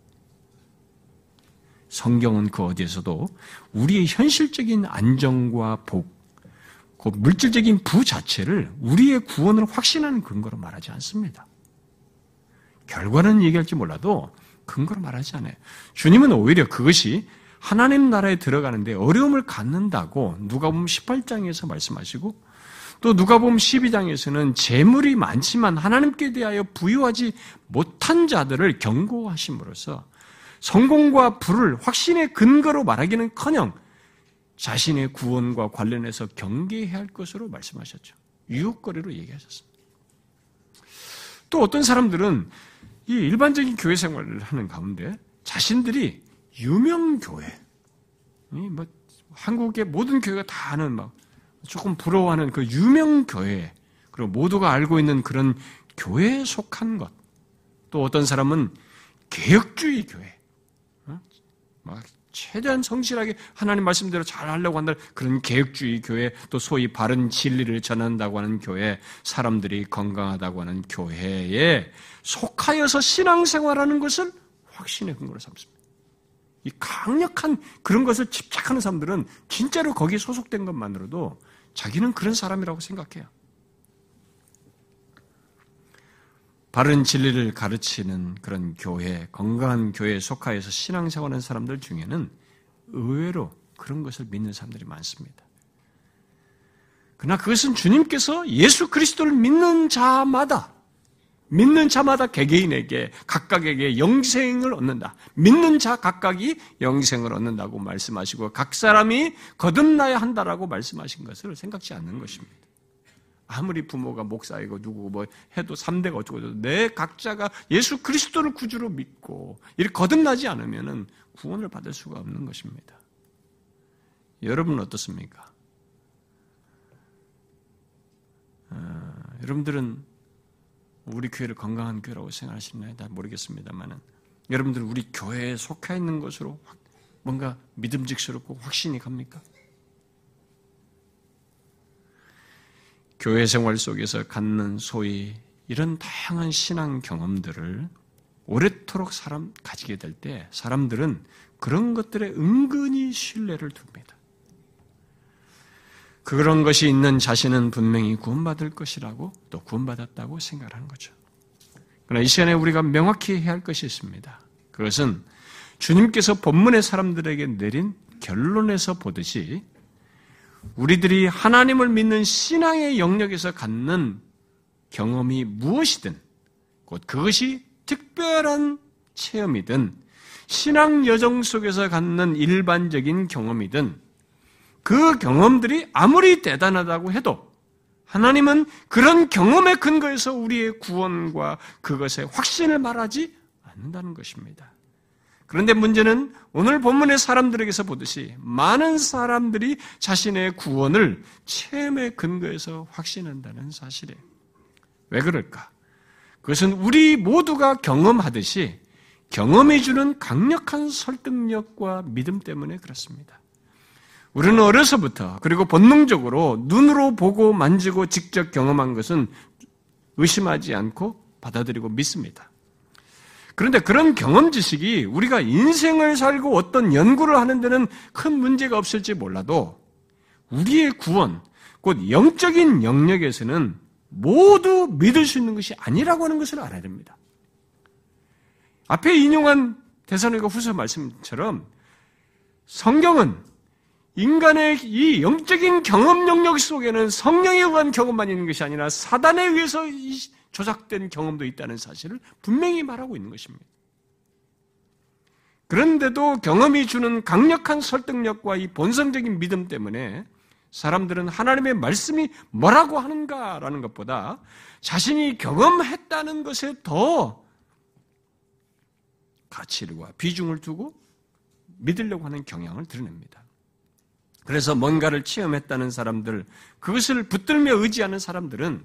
성경은 그 어디에서도 우리의 현실적인 안정과 복, 그 물질적인 부 자체를 우리의 구원을 확신하는 근거로 말하지 않습니다. 결과는 얘기할지 몰라도 근거로 말하지 않아요. 주님은 오히려 그것이 하나님 나라에 들어가는데 어려움을 갖는다고 누가복음 18장에서 말씀하시고 또 누가복음 12장에서는 재물이 많지만 하나님께 대하여 부유하지 못한 자들을 경고하심으로써 성공과 불을 확신의 근거로 말하기는커녕 자신의 구원과 관련해서 경계해야 할 것으로 말씀하셨죠. 유혹거리로 얘기하셨습니다. 또 어떤 사람들은 이 일반적인 교회 생활을 하는 가운데 자신들이 유명 교회, 뭐 한국의 모든 교회가 다 아는 막 조금 부러워하는 그 유명 교회, 그리고 모두가 알고 있는 그런 교회에 속한 것. 또 어떤 사람은 개혁주의 교회, 막 최대한 성실하게 하나님 말씀대로 잘 하려고 한다 그런 개혁주의 교회 또 소위 바른 진리를 전한다고 하는 교회 사람들이 건강하다고 하는 교회에 속하여서 신앙생활하는 것을 확신의 근거로 삼습니다. 이 강력한 그런 것을 집착하는 사람들은 진짜로 거기에 소속된 것만으로도 자기는 그런 사람이라고 생각해요. 바른 진리를 가르치는 그런 교회, 건강한 교회에 속하여서 신앙생활하는 사람들 중에는 의외로 그런 것을 믿는 사람들이 많습니다. 그러나 그것은 주님께서 예수 그리스도를 믿는 자마다 믿는 자마다 개개인에게 각각에게 영생을 얻는다. 믿는 자 각각이 영생을 얻는다고 말씀하시고 각 사람이 거듭나야 한다라고 말씀하신 것을 생각지 않는 것입니다. 아무리 부모가 목사이고 누구고 뭐 해도 3대가 어쩌고 저쩌고 내 각자가 예수 그리스도를 구주로 믿고 이렇게 거듭나지 않으면 구원을 받을 수가 없는 것입니다. 여러분은 어떻습니까? 어, 여러분들은 우리 교회를 건강한 교회라고 생각하시나요? 다 모르겠습니다만은 여러분들은 우리 교회에 속해 있는 것으로 뭔가 믿음직스럽고 확신이 갑니까? 교회 생활 속에서 갖는 소위 이런 다양한 신앙 경험들을 오랫도록 사람 가지게 될 때 사람들은 그런 것들에 은근히 신뢰를 둡니다. 그런 것이 있는 자신은 분명히 구원받을 것이라고 또 구원받았다고 생각하는 거죠. 그러나 이 시간에 우리가 명확히 해야 할 것이 있습니다. 그것은 주님께서 본문의 사람들에게 내린 결론에서 보듯이 우리들이 하나님을 믿는 신앙의 영역에서 갖는 경험이 무엇이든 곧 그것이 특별한 체험이든 신앙 여정 속에서 갖는 일반적인 경험이든 그 경험들이 아무리 대단하다고 해도 하나님은 그런 경험의 근거에서 우리의 구원과 그것의 확신을 말하지 않는다는 것입니다. 그런데 문제는 오늘 본문의 사람들에게서 보듯이 많은 사람들이 자신의 구원을 체험의 근거에서 확신한다는 사실이에요. 왜 그럴까? 그것은 우리 모두가 경험하듯이 경험해 주는 강력한 설득력과 믿음 때문에 그렇습니다. 우리는 어려서부터 그리고 본능적으로 눈으로 보고 만지고 직접 경험한 것은 의심하지 않고 받아들이고 믿습니다. 그런데 그런 경험 지식이 우리가 인생을 살고 어떤 연구를 하는 데는 큰 문제가 없을지 몰라도 우리의 구원, 곧 영적인 영역에서는 모두 믿을 수 있는 것이 아니라고 하는 것을 알아야 됩니다. 앞에 인용한 대사님과 후서 말씀처럼 성경은 인간의 이 영적인 경험 영역 속에는 성령에 의한 경험만 있는 것이 아니라 사단에 의해서 조작된 경험도 있다는 사실을 분명히 말하고 있는 것입니다. 그런데도 경험이 주는 강력한 설득력과 이 본성적인 믿음 때문에 사람들은 하나님의 말씀이 뭐라고 하는가라는 것보다 자신이 경험했다는 것에 더 가치와 비중을 두고 믿으려고 하는 경향을 드러냅니다. 그래서 뭔가를 체험했다는 사람들, 그것을 붙들며 의지하는 사람들은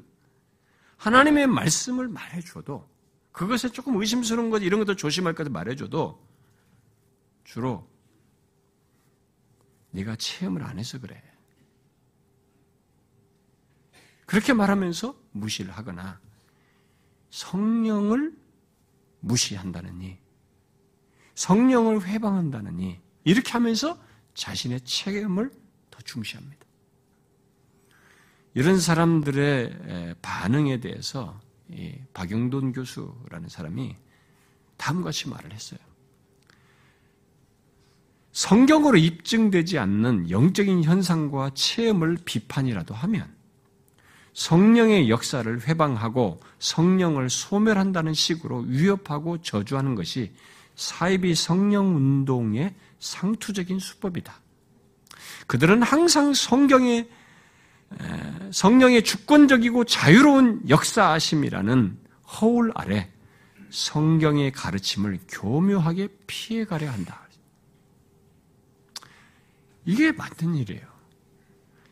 하나님의 말씀을 말해줘도 그것에 조금 의심스러운 것 이런 것도 조심할 것도 말해줘도 주로 네가 체험을 안 해서 그래. 그렇게 말하면서 무시를 하거나 성령을 무시한다느니 성령을 회방한다느니 이렇게 하면서 자신의 책임을 더 중시합니다. 이런 사람들의 반응에 대해서 박영돈 교수라는 사람이 다음과 같이 말을 했어요. 성경으로 입증되지 않는 영적인 현상과 체험을 비판이라도 하면 성령의 역사를 회방하고 성령을 소멸한다는 식으로 위협하고 저주하는 것이 사이비 성령 운동의 상투적인 수법이다. 그들은 항상 성경의 성령의 주권적이고 자유로운 역사하심이라는 허울 아래 성경의 가르침을 교묘하게 피해가려 한다. 이게 맞는 일이에요.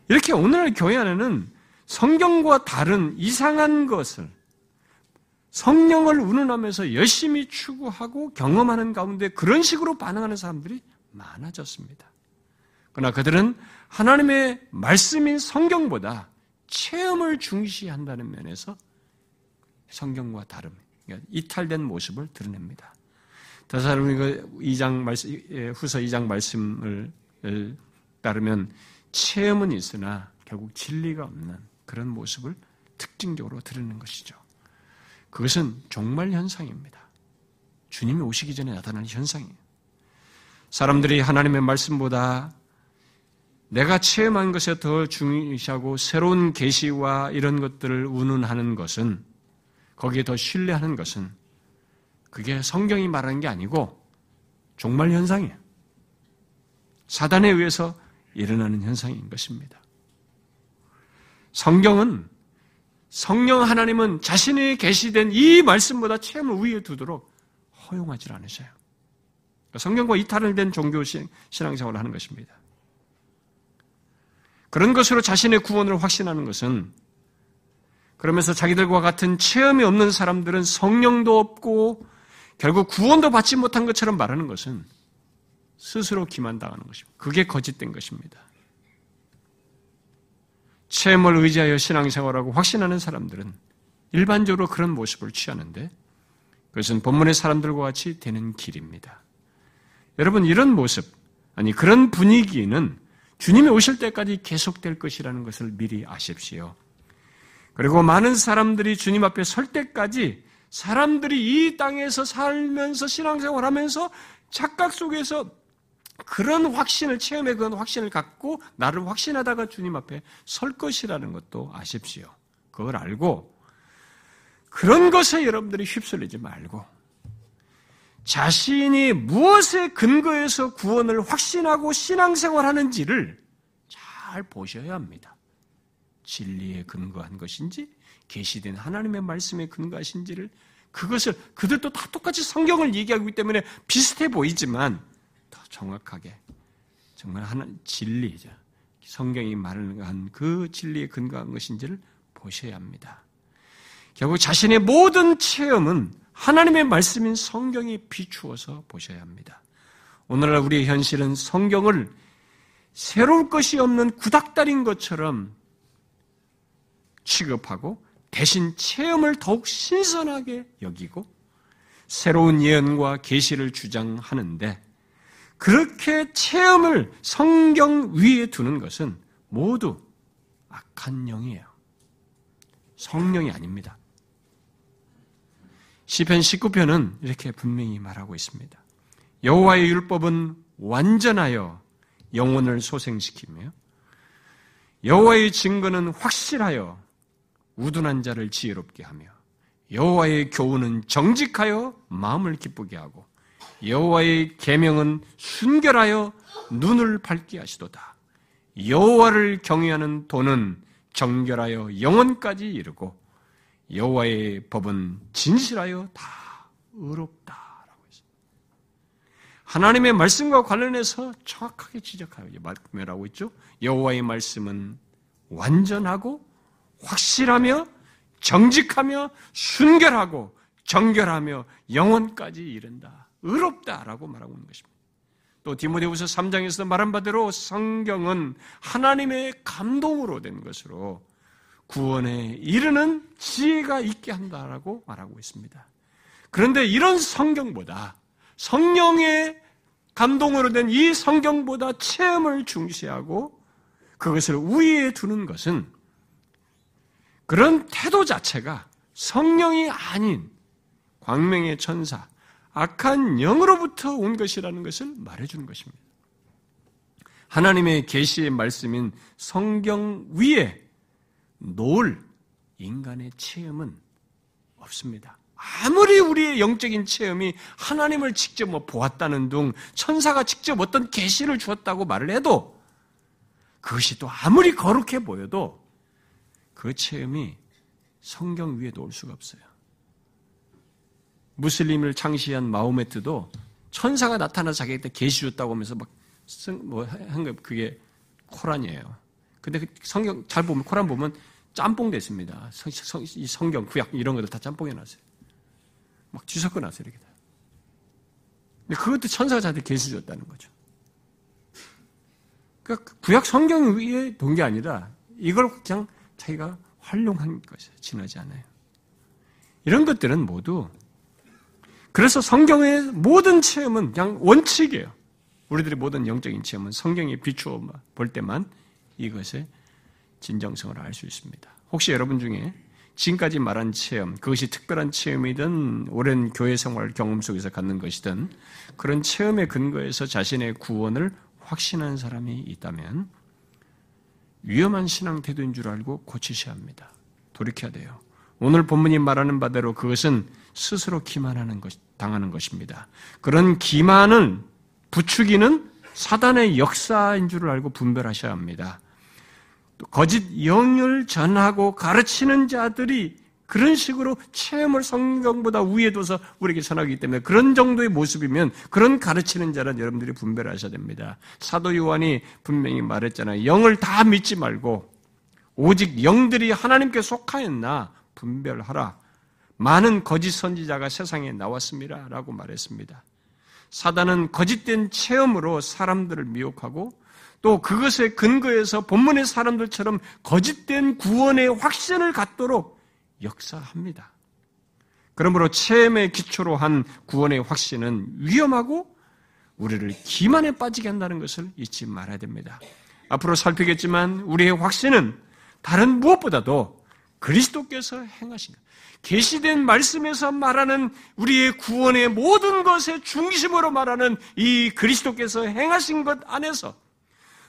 이렇게 오늘날 교회 안에는 성경과 다른 이상한 것을 성령을 운운하면서 열심히 추구하고 경험하는 가운데 그런 식으로 반응하는 사람들이 많아졌습니다. 그러나 그들은 하나님의 말씀인 성경보다 체험을 중시한다는 면에서 성경과 다름, 그러니까 이탈된 모습을 드러냅니다. 다사로니가 2장 말씀, 예, 후서 2장 말씀을 따르면 체험은 있으나 결국 진리가 없는 그런 모습을 특징적으로 드러내는 것이죠. 그것은 종말 현상입니다. 주님이 오시기 전에 나타나는 현상이에요. 사람들이 하나님의 말씀보다 내가 체험한 것에 더 중요시하고 새로운 계시와 이런 것들을 운운하는 것은 거기에 더 신뢰하는 것은 그게 성경이 말하는 게 아니고 종말 현상이에요. 사단에 의해서 일어나는 현상인 것입니다. 성경은 성령 하나님은 자신이 계시된 이 말씀보다 체험을 위에 두도록 허용하지 않으셔요. 성경과 이탈을 된 종교 신앙생활을 하는 것입니다. 그런 것으로 자신의 구원을 확신하는 것은 그러면서 자기들과 같은 체험이 없는 사람들은 성령도 없고 결국 구원도 받지 못한 것처럼 말하는 것은 스스로 기만당하는 것입니다. 그게 거짓된 것입니다. 체험을 의지하여 신앙생활하고 확신하는 사람들은 일반적으로 그런 모습을 취하는데 그것은 본문의 사람들과 같이 되는 길입니다. 여러분 이런 모습 아니 그런 분위기는 주님이 오실 때까지 계속될 것이라는 것을 미리 아십시오. 그리고 많은 사람들이 주님 앞에 설 때까지 사람들이 이 땅에서 살면서 신앙생활 하면서 착각 속에서 그런 확신을 체험해 그런 확신을 갖고 나를 확신하다가 주님 앞에 설 것이라는 것도 아십시오. 그걸 알고 그런 것에 여러분들이 휩쓸리지 말고 자신이 무엇에 근거해서 구원을 확신하고 신앙생활 하는지를 잘 보셔야 합니다. 진리에 근거한 것인지, 계시된 하나님의 말씀에 근거하신지를 그것을 그들도 다 똑같이 성경을 얘기하기 때문에 비슷해 보이지만 더 정확하게 정말 하나 진리죠. 성경이 말하는 그 진리에 근거한 것인지를 보셔야 합니다. 결국 자신의 모든 체험은 하나님의 말씀인 성경이 비추어서 보셔야 합니다. 오늘날 우리의 현실은 성경을 새로울 것이 없는 구닥다린 것처럼 취급하고 대신 체험을 더욱 신선하게 여기고 새로운 예언과 계시를 주장하는데 그렇게 체험을 성경 위에 두는 것은 모두 악한 영이에요. 성령이 아닙니다. 시편 19편은 이렇게 분명히 말하고 있습니다. 여호와의 율법은 완전하여 영혼을 소생시키며 여호와의 증거는 확실하여 우둔한 자를 지혜롭게 하며 여호와의 교훈은 정직하여 마음을 기쁘게 하고 여호와의 계명은 순결하여 눈을 밝게 하시도다. 여호와를 경외하는 도는 정결하여 영원까지 이르고 여호와의 법은 진실하여 다 의롭다라고 했습니다. 하나님의 말씀과 관련해서 정확하게 지적하고 말하고 있죠. 여호와의 말씀은 완전하고 확실하며 정직하며 순결하고 정결하며 영원까지 이른다. 의롭다라고 말하고 있는 것입니다. 또 디모데후서 3장에서 말한 바대로 성경은 하나님의 감동으로 된 것으로 구원에 이르는 지혜가 있게 한다라고 말하고 있습니다. 그런데 이런 성경보다 성령의 감동으로 된 이 성경보다 체험을 중시하고 그것을 우위에 두는 것은 그런 태도 자체가 성령이 아닌 광명의 천사, 악한 영으로부터 온 것이라는 것을 말해주는 것입니다. 하나님의 계시의 말씀인 성경 위에 놓을 인간의 체험은 없습니다. 아무리 우리의 영적인 체험이 하나님을 직접 뭐 보았다는 둥, 천사가 직접 어떤 계시를 주었다고 말을 해도 그것이 또 아무리 거룩해 보여도 그 체험이 성경 위에 놓을 수가 없어요. 무슬림을 창시한 마호메트도 천사가 나타나서 자기한테 계시 줬다고 하면서 막뭐한 거 그게 코란이에요. 근데 그 성경 잘 보면 코란 보면 짬뽕 됐습니다. 성, 이 성경 구약 이런 것들 다 짬뽕해 놨어요. 막 뒤섞어 놨어요 이렇게 다. 근데 그것도 천사가 자한테 계시 줬다는 거죠. 그러니까 구약 성경 위에 본게 아니라 이걸 그냥 자기가 활용한 것이에요. 지나지 않아요. 이런 것들은 모두 그래서 성경의 모든 체험은 그냥 원칙이에요. 우리들의 모든 영적인 체험은 성경에 비추어 볼 때만 이것의 진정성을 알 수 있습니다. 혹시 여러분 중에 지금까지 말한 체험, 그것이 특별한 체험이든 오랜 교회 생활 경험 속에서 갖는 것이든 그런 체험의 근거에서 자신의 구원을 확신한 사람이 있다면 위험한 신앙 태도인 줄 알고 고치셔야 합니다. 돌이켜야 돼요. 오늘 본문이 말하는 바대로 그것은 스스로 기만하는 것, 당하는 것입니다. 그런 기만을 부추기는 사단의 역사인 줄 알고 분별하셔야 합니다. 거짓 영을 전하고 가르치는 자들이 그런 식으로 체험을 성경보다 위에 둬서 우리에게 전하기 때문에 그런 정도의 모습이면 그런 가르치는 자는 여러분들이 분별하셔야 됩니다. 사도 요한이 분명히 말했잖아요. 영을 다 믿지 말고 오직 영들이 하나님께 속하였나 분별하라. 많은 거짓 선지자가 세상에 나왔습니다. 라고 말했습니다. 사단은 거짓된 체험으로 사람들을 미혹하고 또 그것에 근거해서 본문의 사람들처럼 거짓된 구원의 확신을 갖도록 역사합니다. 그러므로 체험의 기초로 한 구원의 확신은 위험하고 우리를 기만에 빠지게 한다는 것을 잊지 말아야 됩니다. 앞으로 살피겠지만 우리의 확신은 다른 무엇보다도 그리스도께서 행하신 것, 계시된 말씀에서 말하는 우리의 구원의 모든 것의 중심으로 말하는 이 그리스도께서 행하신 것 안에서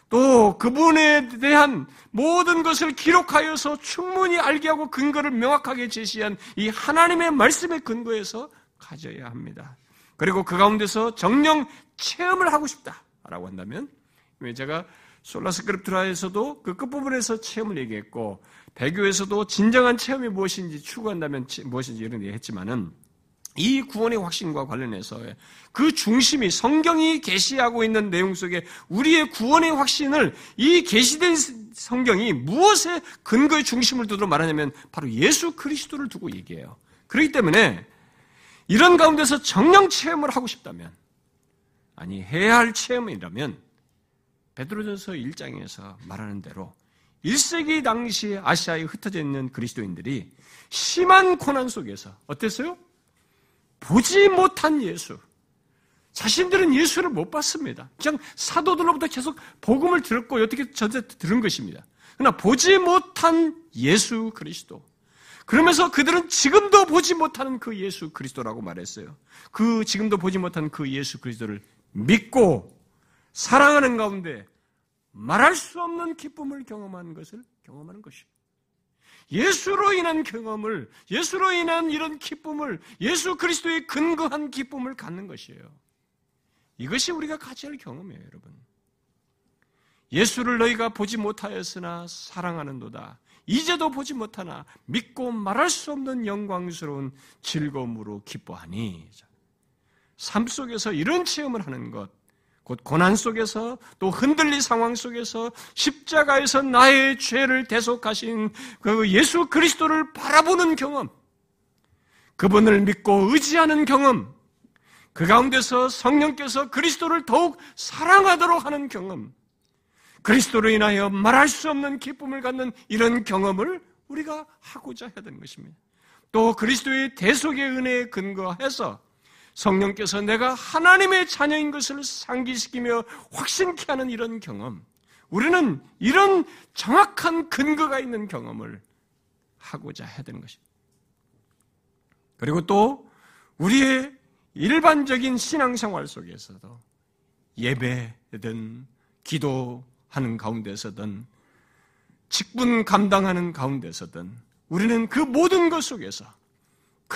또 그분에 대한 모든 것을 기록하여서 충분히 알게 하고 근거를 명확하게 제시한 이 하나님의 말씀의 근거에서 가져야 합니다. 그리고 그 가운데서 정령 체험을 하고 싶다라고 한다면 왜 제가 솔라스크립트라에서도 그 끝부분에서 체험을 얘기했고 배교에서도 진정한 체험이 무엇인지 추구한다면 무엇인지 이런 얘기 했지만은 이 구원의 확신과 관련해서 그 중심이 성경이 계시하고 있는 내용 속에 우리의 구원의 확신을 이 계시된 성경이 무엇에 근거의 중심을 두도록 말하냐면 바로 예수 그리스도를 두고 얘기해요. 그렇기 때문에 이런 가운데서 정령 체험을 하고 싶다면 아니 해야 할 체험이라면 베드로전서 1장에서 말하는 대로 1세기 당시 아시아에 흩어져 있는 그리스도인들이 심한 고난 속에서 어땠어요? 보지 못한 예수. 자신들은 예수를 못 봤습니다. 그냥 사도들로부터 계속 복음을 들었고 어떻게 전체 들은 것입니다. 그러나 보지 못한 예수 그리스도. 그러면서 그들은 지금도 보지 못하는 그 예수 그리스도라고 말했어요. 그 지금도 보지 못한 그 예수 그리스도를 믿고 사랑하는 가운데 말할 수 없는 기쁨을 경험하는 것을 경험하는 것이에요. 예수로 인한 경험을, 예수로 인한 이런 기쁨을, 예수 그리스도의 근거한 기쁨을 갖는 것이에요. 이것이 우리가 가져야 할 경험이에요, 여러분. 예수를 너희가 보지 못하였으나 사랑하는도다. 이제도 보지 못하나 믿고 말할 수 없는 영광스러운 즐거움으로 기뻐하니. 삶 속에서 이런 체험을 하는 것, 곧 고난 속에서 또 흔들린 상황 속에서 십자가에서 나의 죄를 대속하신 그 예수 그리스도를 바라보는 경험, 그분을 믿고 의지하는 경험, 그 가운데서 성령께서 그리스도를 더욱 사랑하도록 하는 경험, 그리스도로 인하여 말할 수 없는 기쁨을 갖는 이런 경험을 우리가 하고자 해야 되는 것입니다. 또 그리스도의 대속의 은혜에 근거해서 성령께서 내가 하나님의 자녀인 것을 상기시키며 확신케 하는 이런 경험. 우리는 이런 정확한 근거가 있는 경험을 하고자 해야 되는 것입니다. 그리고 또 우리의 일반적인 신앙생활 속에서도 예배든 기도하는 가운데서든 직분 감당하는 가운데서든 우리는 그 모든 것 속에서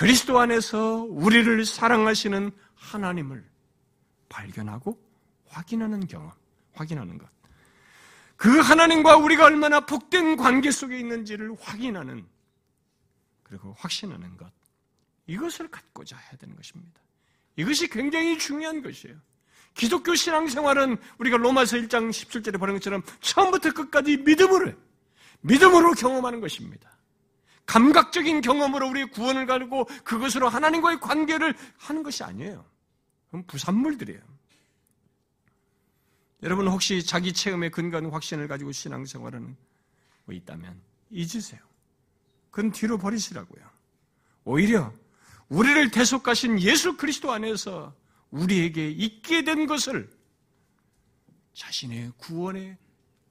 그리스도 안에서 우리를 사랑하시는 하나님을 발견하고 확인하는 경험, 확인하는 것. 그 하나님과 우리가 얼마나 복된 관계 속에 있는지를 확인하는, 그리고 확신하는 것. 이것을 갖고자 해야 되는 것입니다. 이것이 굉장히 중요한 것이에요. 기독교 신앙생활은 우리가 로마서 1장 17절에 보는 것처럼 처음부터 끝까지 믿음으로, 믿음으로 경험하는 것입니다. 감각적인 경험으로 우리의 구원을 가지고 그것으로 하나님과의 관계를 하는 것이 아니에요. 그건 부산물들이에요. 여러분 혹시 자기 체험에 근거한 확신을 가지고 신앙생활하는 거 있다면 잊으세요. 그건 뒤로 버리시라고요. 오히려 우리를 대속하신 예수 그리스도 안에서 우리에게 있게 된 것을 자신의 구원의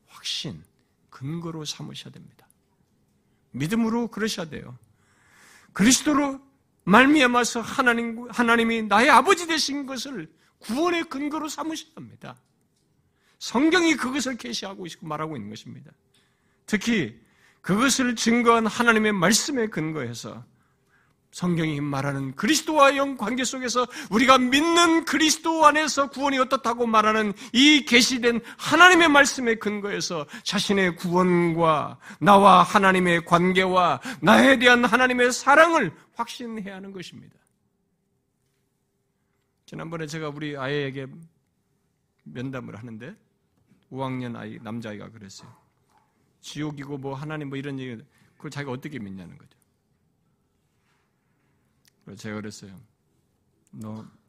확신, 근거로 삼으셔야 됩니다. 믿음으로 그러셔야 돼요. 그리스도로 말미암아서 하나님 하나님이 나의 아버지 되신 것을 구원의 근거로 삼으셔야 합니다. 성경이 그것을 계시하고 있고 말하고 있는 것입니다. 특히 그것을 증거한 하나님의 말씀에 근거해서 성경이 말하는 그리스도와 영 관계 속에서 우리가 믿는 그리스도 안에서 구원이 어떻다고 말하는 이 계시된 하나님의 말씀에 근거해서 자신의 구원과 나와 하나님의 관계와 나에 대한 하나님의 사랑을 확신해야 하는 것입니다. 지난번에 제가 우리 아이에게 면담을 하는데 5학년 아이 남자아이가 그랬어요. 지옥이고 뭐 하나님 뭐 이런 얘기 그걸 자기가 어떻게 믿냐는 거죠. 제가 그랬어요. 너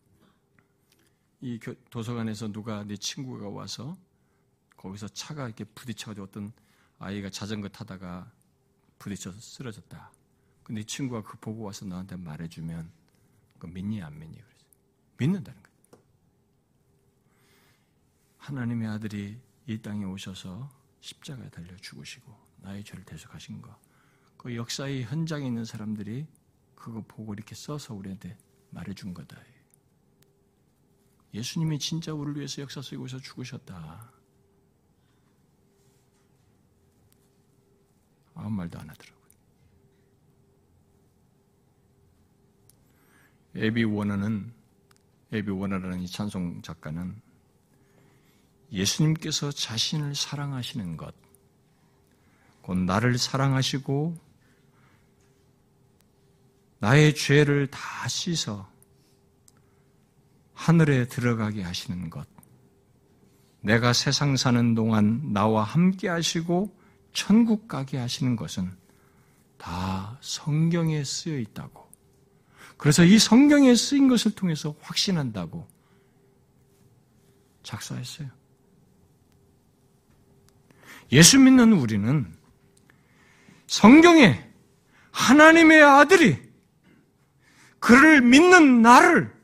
이 도서관에서 누가 네 친구가 와서 거기서 차가 이렇게 부딪혀가지고 어떤 아이가 자전거 타다가 부딪혀서 쓰러졌다. 근데 이 친구가 그 보고 와서 너한테 말해주면 그 믿니 안 믿니 그랬어요. 믿는다는 거예요. 하나님의 아들이 이 땅에 오셔서 십자가에 달려 죽으시고 나의 죄를 대속하신 거. 그 역사의 현장에 있는 사람들이 그거 보고 이렇게 써서 우리한테 말해준 거다. 예수님이 진짜 우리를 위해서 역사 속에 오셔 죽으셨다. 아무 말도 안 하더라고요. 에비 워너는 에비 워너라는 이 찬송 작가는 예수님께서 자신을 사랑하시는 것, 곧 나를 사랑하시고 나의 죄를 다 씻어 하늘에 들어가게 하시는 것, 내가 세상 사는 동안 나와 함께 하시고 천국 가게 하시는 것은 다 성경에 쓰여 있다고. 그래서 이 성경에 쓰인 것을 통해서 확신한다고 작사했어요. 예수 믿는 우리는 성경에 하나님의 아들이 그를 믿는 나를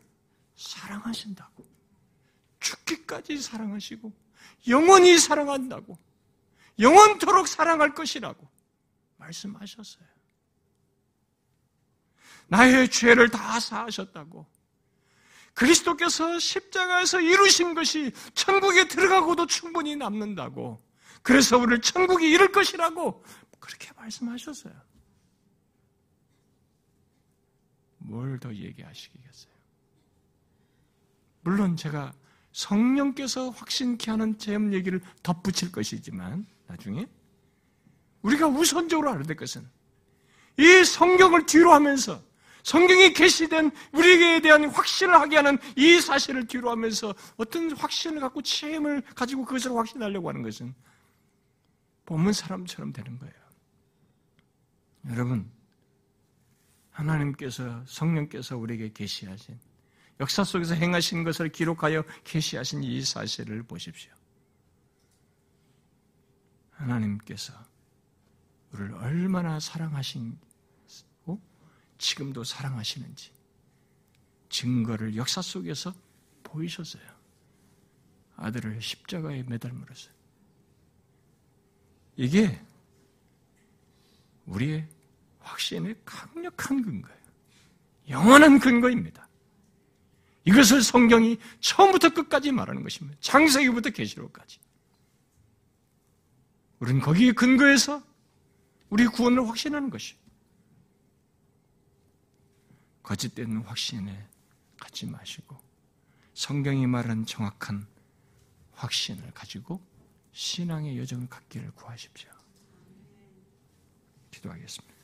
사랑하신다고. 죽기까지 사랑하시고, 영원히 사랑한다고. 영원토록 사랑할 것이라고 말씀하셨어요. 나의 죄를 다 사하셨다고. 그리스도께서 십자가에서 이루신 것이 천국에 들어가고도 충분히 남는다고. 그래서 우리를 천국에 이룰 것이라고 그렇게 말씀하셨어요. 뭘 더 얘기하시겠어요? 물론 제가 성령께서 확신케 하는 체험 얘기를 덧붙일 것이지만 나중에 우리가 우선적으로 알아야 될 것은 이 성경을 뒤로 하면서 성경이 계시된 우리에게 대한 확신을 하게 하는 이 사실을 뒤로 하면서 어떤 확신을 갖고 체험을 가지고 그것을 확신하려고 하는 것은 본문 사람처럼 되는 거예요. 여러분, 하나님께서 성령께서 우리에게 계시하신 역사 속에서 행하신 것을 기록하여 계시하신 이 사실을 보십시오. 하나님께서 우리를 얼마나 사랑하신 지금도 사랑하시는지 증거를 역사 속에서 보이셨어요. 아들을 십자가에 매달므로써. 이게 우리의 확신의 강력한 근거예요. 영원한 근거입니다. 이것을 성경이 처음부터 끝까지 말하는 것입니다. 창세기부터 계시록까지. 우리는 거기에 근거해서 우리 구원을 확신하는 것이에요. 거짓된 확신에 갖지 마시고 성경이 말하는 정확한 확신을 가지고 신앙의 여정을 갖기를 구하십시오. 기도하겠습니다.